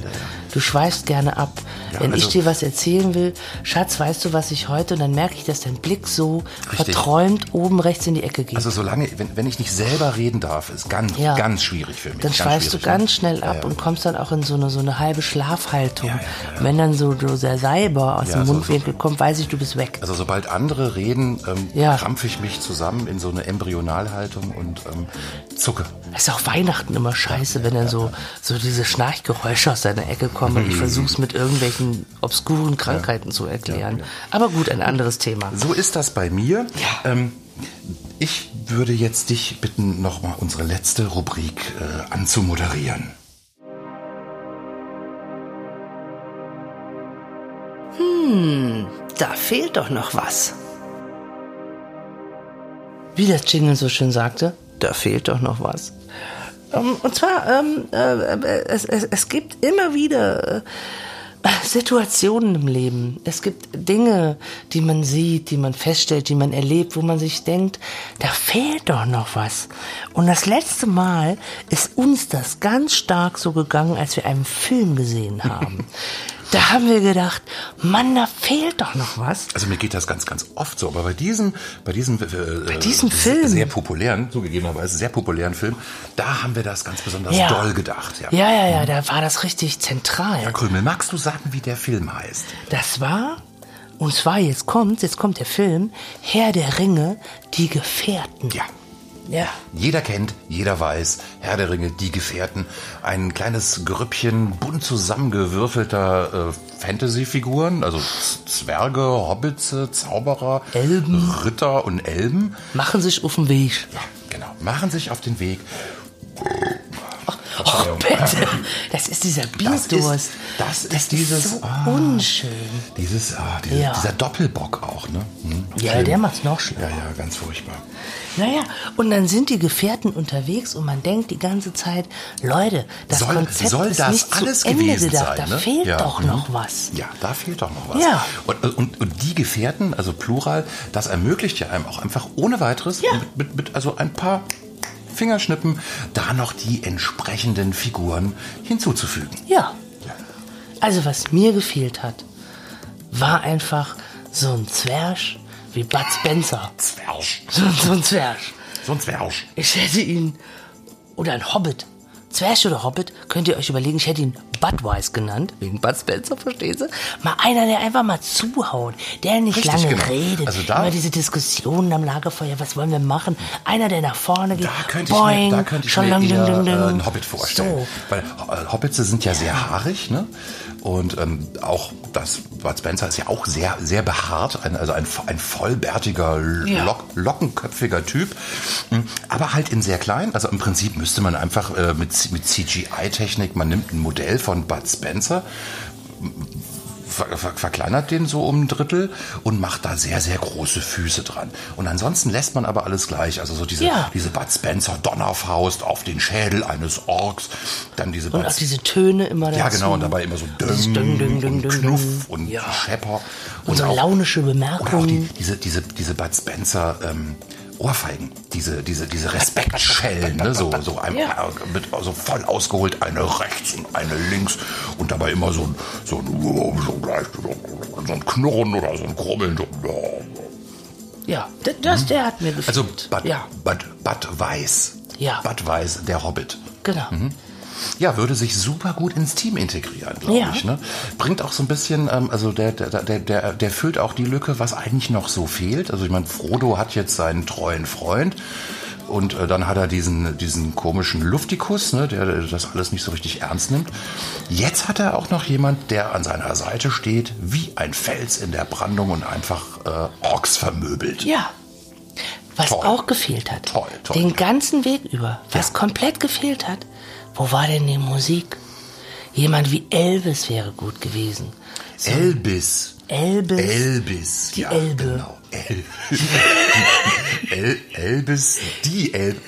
[SPEAKER 3] Du schweifst gerne ab.
[SPEAKER 2] Ja,
[SPEAKER 3] Wenn ich
[SPEAKER 2] also-
[SPEAKER 3] dir was erzählen will, Schatz, weißt du, was ich heute? Und dann merke ich, dass dein Blick so
[SPEAKER 2] Richtig.
[SPEAKER 3] verträumt oben rechts in die Ecke geht.
[SPEAKER 2] also solange, wenn, wenn ich nicht selber reden darf, ist ganz,
[SPEAKER 3] Ja.
[SPEAKER 2] ganz schwierig für mich.
[SPEAKER 3] dann schweifst du
[SPEAKER 2] ne?
[SPEAKER 3] ganz schnell ab
[SPEAKER 2] Ja, ja.
[SPEAKER 3] und kommst dann auch in so eine, so eine halbe Schlafhaltung.
[SPEAKER 2] Ja, ja, ja.
[SPEAKER 3] Wenn dann so, so der Salber aus
[SPEAKER 2] Ja,
[SPEAKER 3] dem
[SPEAKER 2] so-
[SPEAKER 3] Mundwinkel kommt, weiß ich, du bist weg.
[SPEAKER 2] Also sobald andere reden, ähm,
[SPEAKER 3] Ja.
[SPEAKER 2] krampfe ich mich zusammen in so eine Embryonalhaltung und ähm, zucke.
[SPEAKER 3] Es ist auch Weihnachten immer scheiße, wenn dann so, so diese Schnarchgeräusche aus deiner Ecke kommen und ich versuch's mit irgendwelchen obskuren Krankheiten zu erklären. Aber gut, ein anderes Thema.
[SPEAKER 2] So ist das bei mir.
[SPEAKER 3] Ja.
[SPEAKER 2] Ähm, ich würde jetzt dich bitten, nochmal unsere letzte Rubrik äh, anzumoderieren.
[SPEAKER 3] Da fehlt doch noch was. Wie das Jingle so schön sagte, da fehlt doch noch was. Ähm, und zwar, ähm, äh, äh, es, es, es gibt immer wieder äh, Situationen im Leben. Es gibt Dinge, die man sieht, die man feststellt, die man erlebt, wo man sich denkt, da fehlt doch noch was. Und das letzte Mal ist uns das ganz stark so gegangen, als wir einen Film gesehen haben. da haben wir gedacht, Mann, da fehlt doch noch was.
[SPEAKER 2] Also mir geht das ganz, ganz oft so, aber bei diesem, bei diesem, äh,
[SPEAKER 3] Bei diesem
[SPEAKER 2] äh,
[SPEAKER 3] Film.
[SPEAKER 2] sehr populären, zugegebenerweise sehr populären Film, da haben wir das ganz besonders
[SPEAKER 3] Ja.
[SPEAKER 2] doll gedacht. Ja.
[SPEAKER 3] Ja, ja, ja, da war das richtig zentral.
[SPEAKER 2] Krümel, magst du sagen, wie der Film heißt?
[SPEAKER 3] Das war, und zwar jetzt kommt, jetzt kommt der Film, Herr der Ringe, die Gefährten.
[SPEAKER 2] Ja.
[SPEAKER 3] Ja.
[SPEAKER 2] Jeder kennt, jeder weiß, Herr der Ringe, die Gefährten, ein kleines Grüppchen bunt zusammengewürfelter äh, Fantasy-Figuren, also Zwerge, Hobbits, Zauberer,
[SPEAKER 3] Elben.
[SPEAKER 2] Ritter und Elben.
[SPEAKER 3] Machen sich auf den Weg.
[SPEAKER 2] Ja, genau. Machen sich auf den Weg.
[SPEAKER 3] Oh, bitte. Das ist dieser
[SPEAKER 2] Das
[SPEAKER 3] Bierdurst.
[SPEAKER 2] ist, das ist dieses,
[SPEAKER 3] so
[SPEAKER 2] ah,
[SPEAKER 3] unschön.
[SPEAKER 2] dieses, ah, diese,
[SPEAKER 3] Ja.
[SPEAKER 2] dieser Doppelbock auch, ne? Hm,
[SPEAKER 3] Ja,
[SPEAKER 2] schlimm.
[SPEAKER 3] der macht's noch schlimmer.
[SPEAKER 2] Ja, ja, ganz furchtbar.
[SPEAKER 3] Naja, und dann sind die Gefährten unterwegs und man denkt die ganze Zeit, Leute, das
[SPEAKER 2] soll,
[SPEAKER 3] Konzept
[SPEAKER 2] soll
[SPEAKER 3] ist
[SPEAKER 2] das
[SPEAKER 3] nicht
[SPEAKER 2] alles
[SPEAKER 3] zu Ende
[SPEAKER 2] gewesen
[SPEAKER 3] gedacht.
[SPEAKER 2] sein?
[SPEAKER 3] Da
[SPEAKER 2] ne?
[SPEAKER 3] fehlt
[SPEAKER 2] ja.
[SPEAKER 3] doch
[SPEAKER 2] mhm.
[SPEAKER 3] noch was.
[SPEAKER 2] Ja, da fehlt doch noch was.
[SPEAKER 3] Ja.
[SPEAKER 2] Und, und, und die Gefährten, also Plural, das ermöglicht ja einem auch einfach ohne weiteres,
[SPEAKER 3] Ja.
[SPEAKER 2] mit, mit, mit also ein paar Fingerschnippen, da noch die entsprechenden Figuren hinzuzufügen.
[SPEAKER 3] Ja. Also was mir gefehlt hat, war einfach so ein Zwerg wie Bud Spencer.
[SPEAKER 2] Zwerg.
[SPEAKER 3] So, so ein Zwerg.
[SPEAKER 2] So ein Zwerg.
[SPEAKER 3] Ich hätte ihn. Oder ein Hobbit. Zwerg oder Hobbit, könnt ihr euch überlegen, ich hätte ihn Budweiss genannt, wegen Bud Spencer, verstehen Sie? Mal einer, der einfach mal zuhaut, der nicht
[SPEAKER 2] Richtig,
[SPEAKER 3] lange
[SPEAKER 2] genau.
[SPEAKER 3] redet.
[SPEAKER 2] Also da-
[SPEAKER 3] Immer diese Diskussionen am Lagerfeuer, was wollen wir machen? Einer, der nach vorne geht.
[SPEAKER 2] Da könnte ich
[SPEAKER 3] boing,
[SPEAKER 2] mir, da könnte ich mir
[SPEAKER 3] ding,
[SPEAKER 2] eher
[SPEAKER 3] ding, ding.
[SPEAKER 2] äh, einen Hobbit vorstellen.
[SPEAKER 3] So.
[SPEAKER 2] Weil äh, Hobbits sind ja sehr haarig, ne? Und ähm, auch das Bud Spencer ist ja auch sehr, sehr behaart, ein, also ein, ein vollbärtiger,
[SPEAKER 3] Ja.
[SPEAKER 2] lock, lockenköpfiger Typ. Mm, Aber halt in sehr klein. Also im Prinzip müsste man einfach äh, mit, mit CGI-Technik, man nimmt ein Modell von Bud Spencer, ver, ver, verkleinert den so um ein Drittel und macht da sehr, sehr große Füße dran. Und ansonsten lässt man aber alles gleich. Also so diese,
[SPEAKER 3] Ja.
[SPEAKER 2] diese Bud Spencer Donnerfaust auf den Schädel eines Orks, dann diese
[SPEAKER 3] Und
[SPEAKER 2] Bud
[SPEAKER 3] auch diese Töne immer dazu.
[SPEAKER 2] ja, genau, und dabei immer so
[SPEAKER 3] Dieses
[SPEAKER 2] Döng,
[SPEAKER 3] Ding, Ding, Ding,
[SPEAKER 2] und Knuff und
[SPEAKER 3] Ja.
[SPEAKER 2] Schepper.
[SPEAKER 3] Und so
[SPEAKER 2] auch-
[SPEAKER 3] launische
[SPEAKER 2] Oder auch die,
[SPEAKER 3] Bemerkungen.
[SPEAKER 2] diese, diese, diese Bud Spencer ähm, Ohrfeigen, diese, diese, diese Respektschellen, ne? so, so, ein,
[SPEAKER 3] Ja.
[SPEAKER 2] mit, so voll ausgeholt, eine rechts und eine links und dabei immer so ein, so ein, so ein Knurren oder so ein Grummeln. So,
[SPEAKER 3] Ja, das, das der hat mir gefällt.
[SPEAKER 2] also Bud,
[SPEAKER 3] ja,
[SPEAKER 2] Bud, Bud Weiß.
[SPEAKER 3] Ja.
[SPEAKER 2] Bud Weiß, der Hobbit.
[SPEAKER 3] genau.
[SPEAKER 2] Ja, würde sich super gut ins Team integrieren, glaube
[SPEAKER 3] Ja.
[SPEAKER 2] ich. Ne? Bringt auch so ein bisschen, ähm, also der, der, der, der, der füllt auch die Lücke, was eigentlich noch so fehlt. Also ich meine, Frodo hat jetzt seinen treuen Freund und äh, dann hat er diesen, diesen komischen Luftikus, ne, der das alles nicht so richtig ernst nimmt. Jetzt hat er auch noch jemand, der an seiner Seite steht, wie ein Fels in der Brandung und einfach äh, Orks vermöbelt.
[SPEAKER 3] Ja. Was
[SPEAKER 2] Toll.
[SPEAKER 3] auch gefehlt hat.
[SPEAKER 2] Toll, toll,
[SPEAKER 3] Den ganzen Weg über. Was
[SPEAKER 2] Ja.
[SPEAKER 3] komplett gefehlt hat. Wo war denn die Musik? Jemand wie Elvis wäre gut gewesen.
[SPEAKER 2] Elbis.
[SPEAKER 3] Elvis.
[SPEAKER 2] Elbis.
[SPEAKER 3] Die
[SPEAKER 2] ja,
[SPEAKER 3] Elbe.
[SPEAKER 2] Genau. El El Elbis, die Elbe.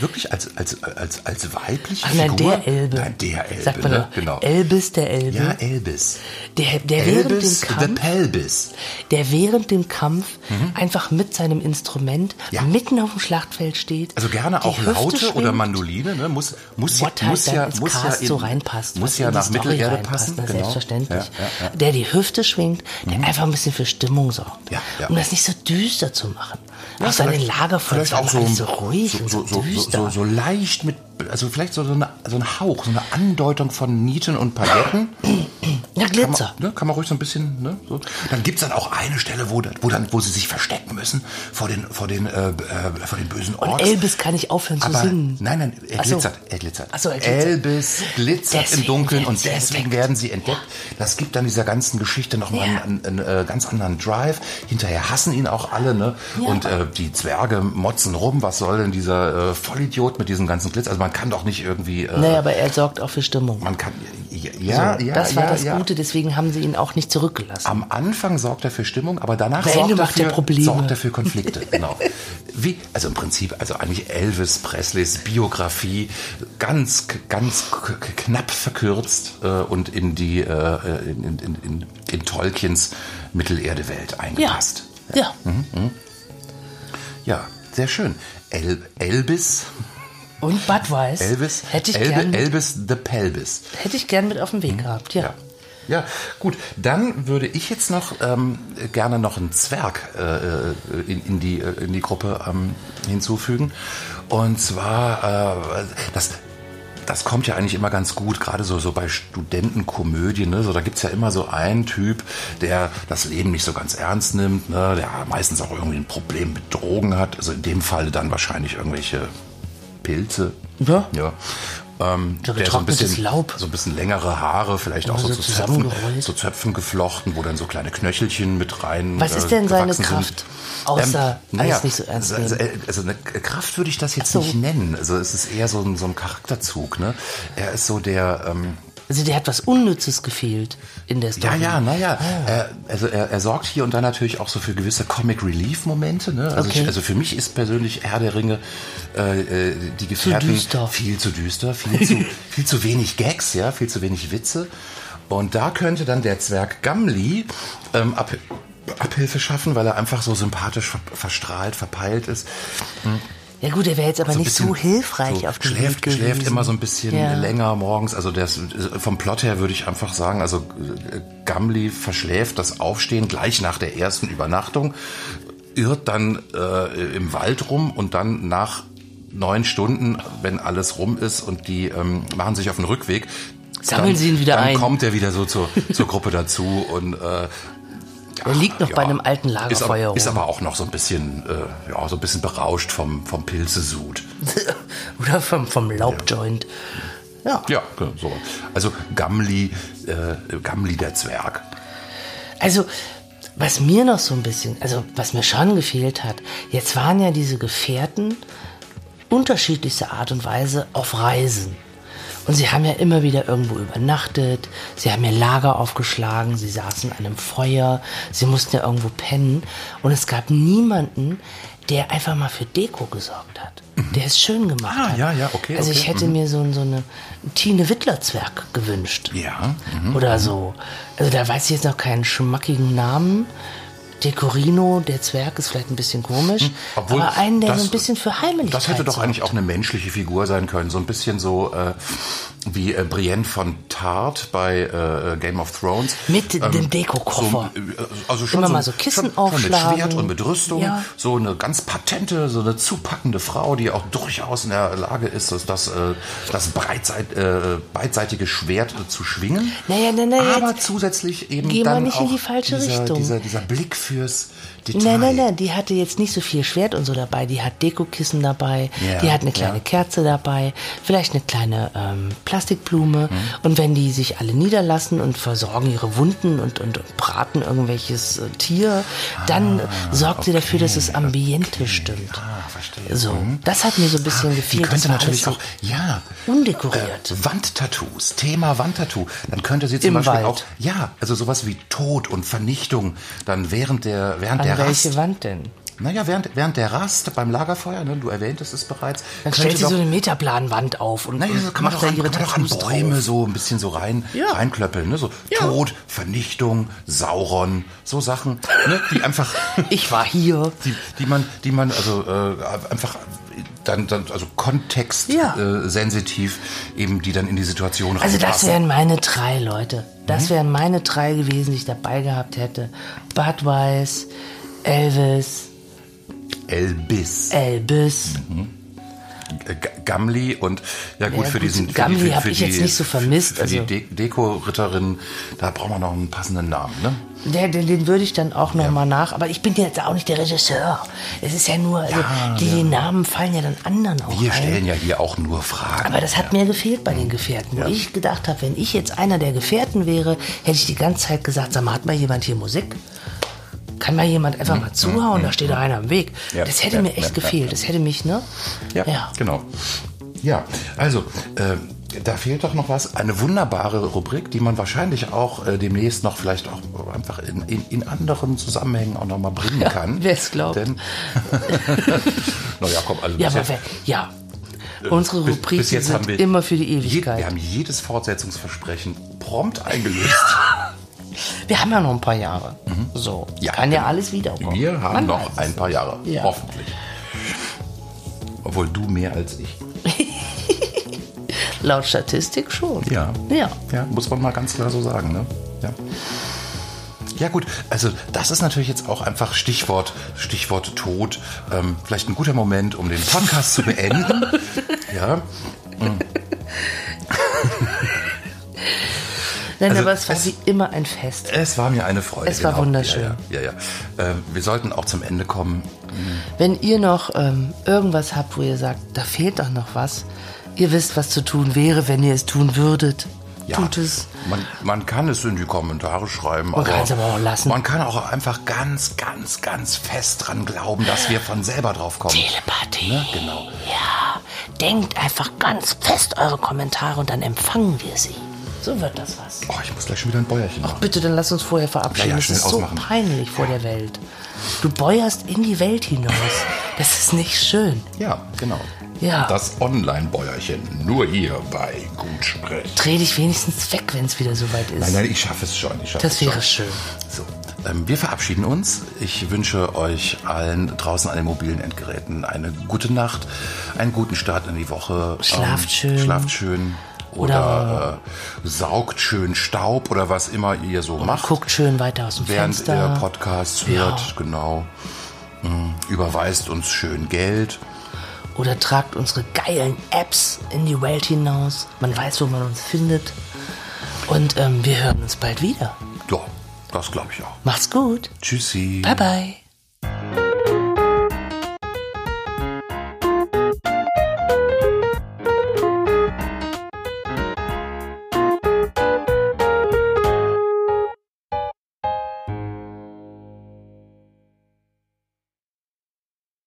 [SPEAKER 2] Wirklich als, als, als, als weibliche
[SPEAKER 3] Ach nein,
[SPEAKER 2] Figur?
[SPEAKER 3] der Elbe.
[SPEAKER 2] Nein, der Elbe,
[SPEAKER 3] Sagt man
[SPEAKER 2] ne? genau.
[SPEAKER 3] Elvis der Elbe.
[SPEAKER 2] ja, Elbis.
[SPEAKER 3] der, der während dem
[SPEAKER 2] Elbis the
[SPEAKER 3] Kampf,
[SPEAKER 2] Pelbis.
[SPEAKER 3] der während dem Kampf einfach mit seinem Instrument
[SPEAKER 2] Mhm. Ja.
[SPEAKER 3] mitten auf dem Schlachtfeld steht.
[SPEAKER 2] Also gerne auch
[SPEAKER 3] Hüfte
[SPEAKER 2] Laute oder
[SPEAKER 3] schwingt.
[SPEAKER 2] Mandoline, ne? Muss, muss,
[SPEAKER 3] What
[SPEAKER 2] ja, muss ja, muss ja
[SPEAKER 3] Cast
[SPEAKER 2] in,
[SPEAKER 3] so reinpasst.
[SPEAKER 2] Muss ja nach Mittelerde passen.
[SPEAKER 3] na,
[SPEAKER 2] genau.
[SPEAKER 3] Selbstverständlich.
[SPEAKER 2] Ja.
[SPEAKER 3] Der die Hüfte schwingt, der einfach ein bisschen für Stimmung sorgt. Um das nicht so düster zu machen.
[SPEAKER 2] Ja,
[SPEAKER 3] auch seine
[SPEAKER 2] vielleicht-
[SPEAKER 3] Lagerfeuer
[SPEAKER 2] vielleicht auch so,
[SPEAKER 3] so ruhig
[SPEAKER 2] so,
[SPEAKER 3] und
[SPEAKER 2] so,
[SPEAKER 3] so,
[SPEAKER 2] so, leicht mit, also vielleicht so, so, eine, so ein Hauch, so eine Andeutung von Nieten und Pailletten.
[SPEAKER 3] Ja,
[SPEAKER 2] Kann
[SPEAKER 3] Glitzer.
[SPEAKER 2] man, ne, kann man ruhig so ein bisschen, ne, so. Dann gibt's dann auch eine Stelle, wo, wo, dann, wo sie sich verstecken müssen vor den, vor den, äh, äh, vor den bösen
[SPEAKER 3] Und
[SPEAKER 2] Orks.
[SPEAKER 3] Elvis kann nicht aufhören zu
[SPEAKER 2] Aber
[SPEAKER 3] singen.
[SPEAKER 2] nein, nein, er
[SPEAKER 3] Ach so.
[SPEAKER 2] glitzert, er glitzert.
[SPEAKER 3] Ach so, er glitzert.
[SPEAKER 2] Elvis glitzert
[SPEAKER 3] Deswegen
[SPEAKER 2] im Dunkeln und deswegen
[SPEAKER 3] entdeckt.
[SPEAKER 2] werden sie entdeckt. Das gibt dann dieser ganzen Geschichte nochmal
[SPEAKER 3] Ja.
[SPEAKER 2] einen, einen, einen äh, ganz anderen Drive. Hinterher hassen ihn auch alle, ne?
[SPEAKER 3] Ja.
[SPEAKER 2] Und äh, die Zwerge motzen rum. Was soll denn dieser äh, Vollidiot mit diesem ganzen Glitzer? Also man kann doch nicht irgendwie. Äh,
[SPEAKER 3] Naja, aber er sorgt auch für Stimmung.
[SPEAKER 2] man kann. Ja, ja,
[SPEAKER 3] so,
[SPEAKER 2] ja,
[SPEAKER 3] das war
[SPEAKER 2] ja,
[SPEAKER 3] das
[SPEAKER 2] ja.
[SPEAKER 3] Gute, deswegen haben sie ihn auch nicht zurückgelassen.
[SPEAKER 2] Am Anfang sorgt er für Stimmung, aber danach sorgt er, für,
[SPEAKER 3] Probleme.
[SPEAKER 2] sorgt er für Konflikte. Genau. wie, also im Prinzip, also eigentlich Elvis Presleys Biografie ganz, ganz knapp verkürzt äh, und in die, äh, in, in, in, in, in Tolkiens Mittelerde-Welt
[SPEAKER 3] Ja.
[SPEAKER 2] eingepasst.
[SPEAKER 3] Ja.
[SPEAKER 2] Ja, sehr schön. El Elvis,
[SPEAKER 3] Und Budweis
[SPEAKER 2] Elvis,
[SPEAKER 3] hätte ich
[SPEAKER 2] Elbe-
[SPEAKER 3] gern,
[SPEAKER 2] Elvis the Pelvis.
[SPEAKER 3] hätte ich gern mit auf den Weg gehabt. Ja.
[SPEAKER 2] Ja. Ja, gut. Dann würde ich jetzt noch ähm, gerne noch einen Zwerg äh, in, in, die, äh, in die Gruppe ähm, hinzufügen. Und zwar, äh, das, das kommt ja eigentlich immer ganz gut, gerade so, so bei Studentenkomödien. Ne? So, da gibt's ja immer so einen Typ, der das Leben nicht so ganz ernst nimmt, ne? der meistens auch irgendwie ein Problem mit Drogen hat. Also in dem Fall dann wahrscheinlich irgendwelche Pilze.
[SPEAKER 3] Ja.
[SPEAKER 2] Ja. Ähm,
[SPEAKER 3] So
[SPEAKER 2] der so ein bisschen,
[SPEAKER 3] Laub.
[SPEAKER 2] so ein bisschen längere Haare, vielleicht auch so,
[SPEAKER 3] so
[SPEAKER 2] zu, Zöpfen, zu Zöpfen geflochten, wo dann so kleine Knöchelchen mit rein.
[SPEAKER 3] Was
[SPEAKER 2] äh,
[SPEAKER 3] ist denn seine Kraft?
[SPEAKER 2] Sind.
[SPEAKER 3] Außer
[SPEAKER 2] naja,
[SPEAKER 3] alles nicht so ernst
[SPEAKER 2] also, also eine Kraft würde ich das jetzt
[SPEAKER 3] so.
[SPEAKER 2] nicht nennen. Also es ist eher so ein, so ein Charakterzug. Ne? Er ist so der, ähm,
[SPEAKER 3] Also dir hat was Unnützes gefehlt in der
[SPEAKER 2] ja,
[SPEAKER 3] Story.
[SPEAKER 2] ja, naja. Er, also er, er sorgt hier und da natürlich auch so für gewisse Comic Relief Momente. Ne? Also,
[SPEAKER 3] Okay.
[SPEAKER 2] ich, also für mich ist persönlich Herr der Ringe äh, äh, die Gefährten
[SPEAKER 3] düster.
[SPEAKER 2] viel zu düster, viel zu viel zu wenig Gags, ja, viel zu wenig Witze. Und da könnte dann der Zwerg Gamli ähm, ab, Abhilfe schaffen, weil er einfach so sympathisch ver, verstrahlt, verpeilt ist.
[SPEAKER 3] Ja gut, er wäre jetzt aber
[SPEAKER 2] So ein
[SPEAKER 3] nicht so hilfreich
[SPEAKER 2] so
[SPEAKER 3] auf dem
[SPEAKER 2] schläft,
[SPEAKER 3] Weg
[SPEAKER 2] schläft immer so ein bisschen
[SPEAKER 3] Ja.
[SPEAKER 2] länger morgens. Also der ist, vom Plot her würde ich einfach sagen, also äh, Gamli verschläft das Aufstehen gleich nach der ersten Übernachtung, irrt dann äh, im Wald rum und dann nach neun Stunden, wenn alles rum ist und die ähm, machen sich auf den Rückweg,
[SPEAKER 3] Sammeln
[SPEAKER 2] dann,
[SPEAKER 3] sie ihn wieder
[SPEAKER 2] dann
[SPEAKER 3] ein.
[SPEAKER 2] kommt er wieder so zur, zur Gruppe dazu und äh,
[SPEAKER 3] Er liegt noch bei einem alten
[SPEAKER 2] ist
[SPEAKER 3] Lagerfeuer
[SPEAKER 2] aber, ist
[SPEAKER 3] rum.
[SPEAKER 2] aber auch noch so ein bisschen, äh, ja, so ein bisschen berauscht vom, vom Pilzesud.
[SPEAKER 3] Oder vom, vom Laubjoint. Ja.
[SPEAKER 2] Ja, genau, so. Also Gamli, äh, Gamli der Zwerg.
[SPEAKER 3] Also, was mir noch so ein bisschen, also was mir schon gefehlt hat, jetzt waren ja diese Gefährten unterschiedlichster Art und Weise auf Reisen. Und sie haben ja immer wieder irgendwo übernachtet, sie haben ja Lager aufgeschlagen, sie saßen an einem Feuer, sie mussten ja irgendwo pennen. Und es gab niemanden, der einfach mal für Deko gesorgt hat, der es schön gemacht
[SPEAKER 2] Ah,
[SPEAKER 3] hat.
[SPEAKER 2] ja, ja, okay,
[SPEAKER 3] Also ich
[SPEAKER 2] okay,
[SPEAKER 3] hätte mir so, so eine Tine Wittler-Zwerg gewünscht.
[SPEAKER 2] Ja. Mhm.
[SPEAKER 3] Oder so. Also da weiß ich jetzt noch keinen schmackigen Namen. Decorino, der Zwerg, ist vielleicht ein bisschen komisch.
[SPEAKER 2] Obwohl,
[SPEAKER 3] aber einen, der
[SPEAKER 2] das-
[SPEAKER 3] so ein bisschen für Heimeligkeit
[SPEAKER 2] Das hätte doch
[SPEAKER 3] sorgt.
[SPEAKER 2] eigentlich auch eine menschliche Figur sein können. So ein bisschen so äh, wie äh, Brienne von Tart bei äh, Game of Thrones.
[SPEAKER 3] Mit dem Dekokoffer.
[SPEAKER 2] So, äh, also schon
[SPEAKER 3] Immer
[SPEAKER 2] so,
[SPEAKER 3] mal so Kissen
[SPEAKER 2] schon, Schon
[SPEAKER 3] aufschlagen.
[SPEAKER 2] mit Schwert und mit Rüstung.
[SPEAKER 3] Ja.
[SPEAKER 2] So eine ganz patente, so eine zupackende Frau, die auch durchaus in der Lage ist, das, das, äh, das breitseit, äh, beidseitige Schwert zu schwingen.
[SPEAKER 3] Naja, na, na,
[SPEAKER 2] Aber zusätzlich eben dann
[SPEAKER 3] nicht in
[SPEAKER 2] auch
[SPEAKER 3] die falsche
[SPEAKER 2] dieser,
[SPEAKER 3] Richtung.
[SPEAKER 2] Dieser, dieser Blick fürs Detail.
[SPEAKER 3] Nein, nein, nein, die hatte jetzt nicht so viel Schwert und so dabei. Die hat Dekokissen dabei,
[SPEAKER 2] Ja,
[SPEAKER 3] die hat eine kleine
[SPEAKER 2] ja.
[SPEAKER 3] Kerze dabei, vielleicht eine kleine ähm, Plastikblume.
[SPEAKER 2] Mhm.
[SPEAKER 3] Und wenn die sich alle niederlassen und versorgen ihre Wunden und, und, und braten irgendwelches äh, Tier, dann sorgt sie dafür, dass das Ambiente stimmt.
[SPEAKER 2] Ah, verstehe.
[SPEAKER 3] So, das hat mir so ein bisschen
[SPEAKER 2] Die
[SPEAKER 3] gefehlt.
[SPEAKER 2] könnte
[SPEAKER 3] das war
[SPEAKER 2] natürlich auch, ja,
[SPEAKER 3] undekoriert.
[SPEAKER 2] Äh, Wandtattoos, Thema Wandtattoo. Dann könnte sie zum
[SPEAKER 3] Im
[SPEAKER 2] Beispiel
[SPEAKER 3] Wald.
[SPEAKER 2] auch, ja, also sowas wie Tod und Vernichtung, dann während der, während
[SPEAKER 3] An
[SPEAKER 2] der
[SPEAKER 3] welche
[SPEAKER 2] Rast.
[SPEAKER 3] Wand denn?
[SPEAKER 2] Naja, während, während der Rast beim Lagerfeuer, ne, du erwähntest es bereits.
[SPEAKER 3] Dann stellt sie so eine Metaplanwand auf und,
[SPEAKER 2] Naja,
[SPEAKER 3] und
[SPEAKER 2] kann man
[SPEAKER 3] macht
[SPEAKER 2] doch an,
[SPEAKER 3] ihre
[SPEAKER 2] kann man doch an Bäume
[SPEAKER 3] drauf.
[SPEAKER 2] so ein bisschen so rein,
[SPEAKER 3] Ja.
[SPEAKER 2] reinklöppeln, ne? So Tod, Vernichtung, Sauron, so Sachen, ne? Die einfach,
[SPEAKER 3] Ich war hier.
[SPEAKER 2] die, die man, die man also äh, einfach dann, dann also Kontext
[SPEAKER 3] Ja.
[SPEAKER 2] äh, eben die dann in die Situation
[SPEAKER 3] Also das wären meine drei Leute. Das
[SPEAKER 2] Mhm.
[SPEAKER 3] wären meine drei gewesen, die ich dabei gehabt hätte. Budweis, Elvis,
[SPEAKER 2] Elbis,
[SPEAKER 3] Elvis.
[SPEAKER 2] äh, G- Gamli und ja gut
[SPEAKER 3] Ja,
[SPEAKER 2] für
[SPEAKER 3] gut,
[SPEAKER 2] diesen für
[SPEAKER 3] Gamli
[SPEAKER 2] die, für,
[SPEAKER 3] hab
[SPEAKER 2] für
[SPEAKER 3] ich
[SPEAKER 2] die,
[SPEAKER 3] jetzt nicht so vermisst,
[SPEAKER 2] Für die
[SPEAKER 3] also-
[SPEAKER 2] De Deko-Ritterin, da braucht man noch einen passenden Namen, ne?
[SPEAKER 3] Der, den, den würde ich dann auch noch mal nach. Aber ich bin jetzt auch nicht der Regisseur. Es ist ja nur, also
[SPEAKER 2] Ja,
[SPEAKER 3] die Namen fallen ja dann anderen auch
[SPEAKER 2] Wir
[SPEAKER 3] ein.
[SPEAKER 2] stellen ja hier auch nur Fragen.
[SPEAKER 3] Aber das hat mir gefehlt bei den Gefährten. Wo ich gedacht habe, wenn ich jetzt einer der Gefährten wäre, hätte ich die ganze Zeit gesagt, sag mal, hat mal jemand hier Musik? Kann mal jemand einfach mal zuhauen? Da steht da einer am Weg.
[SPEAKER 2] Ja,
[SPEAKER 3] Das hätte
[SPEAKER 2] ja,
[SPEAKER 3] mir echt
[SPEAKER 2] ja,
[SPEAKER 3] gefehlt. Das hätte mich, ne?
[SPEAKER 2] Ja, genau. Ja, also, äh, da fehlt doch noch was. Eine wunderbare Rubrik, die man wahrscheinlich auch äh, demnächst noch vielleicht auch einfach in, in, in anderen Zusammenhängen auch noch mal bringen kann.
[SPEAKER 3] wer es glaubt.
[SPEAKER 2] Denn, naja, komm, also
[SPEAKER 3] Ja, aber wer, ja. Unsere Rubriken
[SPEAKER 2] jetzt
[SPEAKER 3] sind
[SPEAKER 2] haben wir
[SPEAKER 3] immer für die
[SPEAKER 2] je,
[SPEAKER 3] Ewigkeit.
[SPEAKER 2] Wir haben jedes Fortsetzungsversprechen prompt eingelöst.
[SPEAKER 3] Wir haben ja noch ein paar Jahre. So,
[SPEAKER 2] Mhm. Ja,
[SPEAKER 3] kann ja
[SPEAKER 2] genau.
[SPEAKER 3] alles wiederkommen.
[SPEAKER 2] Wir haben
[SPEAKER 3] Man
[SPEAKER 2] noch ein paar Jahre,
[SPEAKER 3] Ja.
[SPEAKER 2] hoffentlich. Obwohl du mehr als ich.
[SPEAKER 3] Laut Statistik schon.
[SPEAKER 2] Ja.
[SPEAKER 3] Ja.
[SPEAKER 2] Ja, muss man mal ganz klar so sagen, ne? Ja. Ja gut, also das ist natürlich jetzt auch einfach Stichwort, Stichwort Tod. Ähm, vielleicht ein guter Moment, um den Podcast zu beenden. Ja,
[SPEAKER 3] Nein,
[SPEAKER 2] Also
[SPEAKER 3] aber es war
[SPEAKER 2] es-
[SPEAKER 3] wie immer ein Fest.
[SPEAKER 2] es war mir eine Freude.
[SPEAKER 3] Es war wunderschön.
[SPEAKER 2] Ja, ja. ja, ja. Ähm, wir sollten auch zum Ende kommen.
[SPEAKER 3] Wenn ihr noch ähm, irgendwas habt, wo ihr sagt, da fehlt doch noch was, ihr wisst, was zu tun wäre, wenn ihr es tun würdet.
[SPEAKER 2] Ja,
[SPEAKER 3] Tut es.
[SPEAKER 2] Man, man kann es in die Kommentare schreiben.
[SPEAKER 3] Man kann es aber auch lassen.
[SPEAKER 2] Man kann auch einfach ganz, ganz, ganz fest dran glauben, dass wir von selber drauf kommen.
[SPEAKER 3] Telepathie.
[SPEAKER 2] Ne? Genau.
[SPEAKER 3] Ja, denkt einfach ganz fest eure Kommentare und dann empfangen wir sie. So wird das was.
[SPEAKER 2] Oh, ich muss gleich schon wieder ein Bäuerchen machen.
[SPEAKER 3] Bitte, dann lass uns vorher verabschieden.
[SPEAKER 2] Ja, ja,
[SPEAKER 3] das ist so
[SPEAKER 2] ausmachen.
[SPEAKER 3] peinlich vor der Welt. Du bäuerst in die Welt hinaus. Das ist nicht schön.
[SPEAKER 2] Ja, genau.
[SPEAKER 3] Ja.
[SPEAKER 2] Das Online-Bäuerchen. Nur hier bei Gutsprech.
[SPEAKER 3] Dreh dich wenigstens weg, wenn es wieder soweit ist.
[SPEAKER 2] Nein, nein, ich schaffe es schon. Ich schaffe
[SPEAKER 3] Das
[SPEAKER 2] es
[SPEAKER 3] wäre
[SPEAKER 2] schon.
[SPEAKER 3] schön.
[SPEAKER 2] So, ähm, wir verabschieden uns. Ich wünsche euch allen draußen an den mobilen Endgeräten eine gute Nacht, einen guten Start in die Woche. Ähm,
[SPEAKER 3] Schlaft schön.
[SPEAKER 2] Schlaft schön. Oder, äh, saugt schön Staub oder was immer ihr so macht.
[SPEAKER 3] Guckt schön weiter aus dem
[SPEAKER 2] während
[SPEAKER 3] Fenster.
[SPEAKER 2] ihr Podcasts hört, genau. Mm, Überweist uns schön Geld.
[SPEAKER 3] Oder tragt unsere geilen Apps in die Welt hinaus. Man weiß, wo man uns findet. Und ähm, wir hören uns bald wieder.
[SPEAKER 2] Ja, das glaube ich auch.
[SPEAKER 3] Macht's gut.
[SPEAKER 2] Tschüssi.
[SPEAKER 3] Bye bye.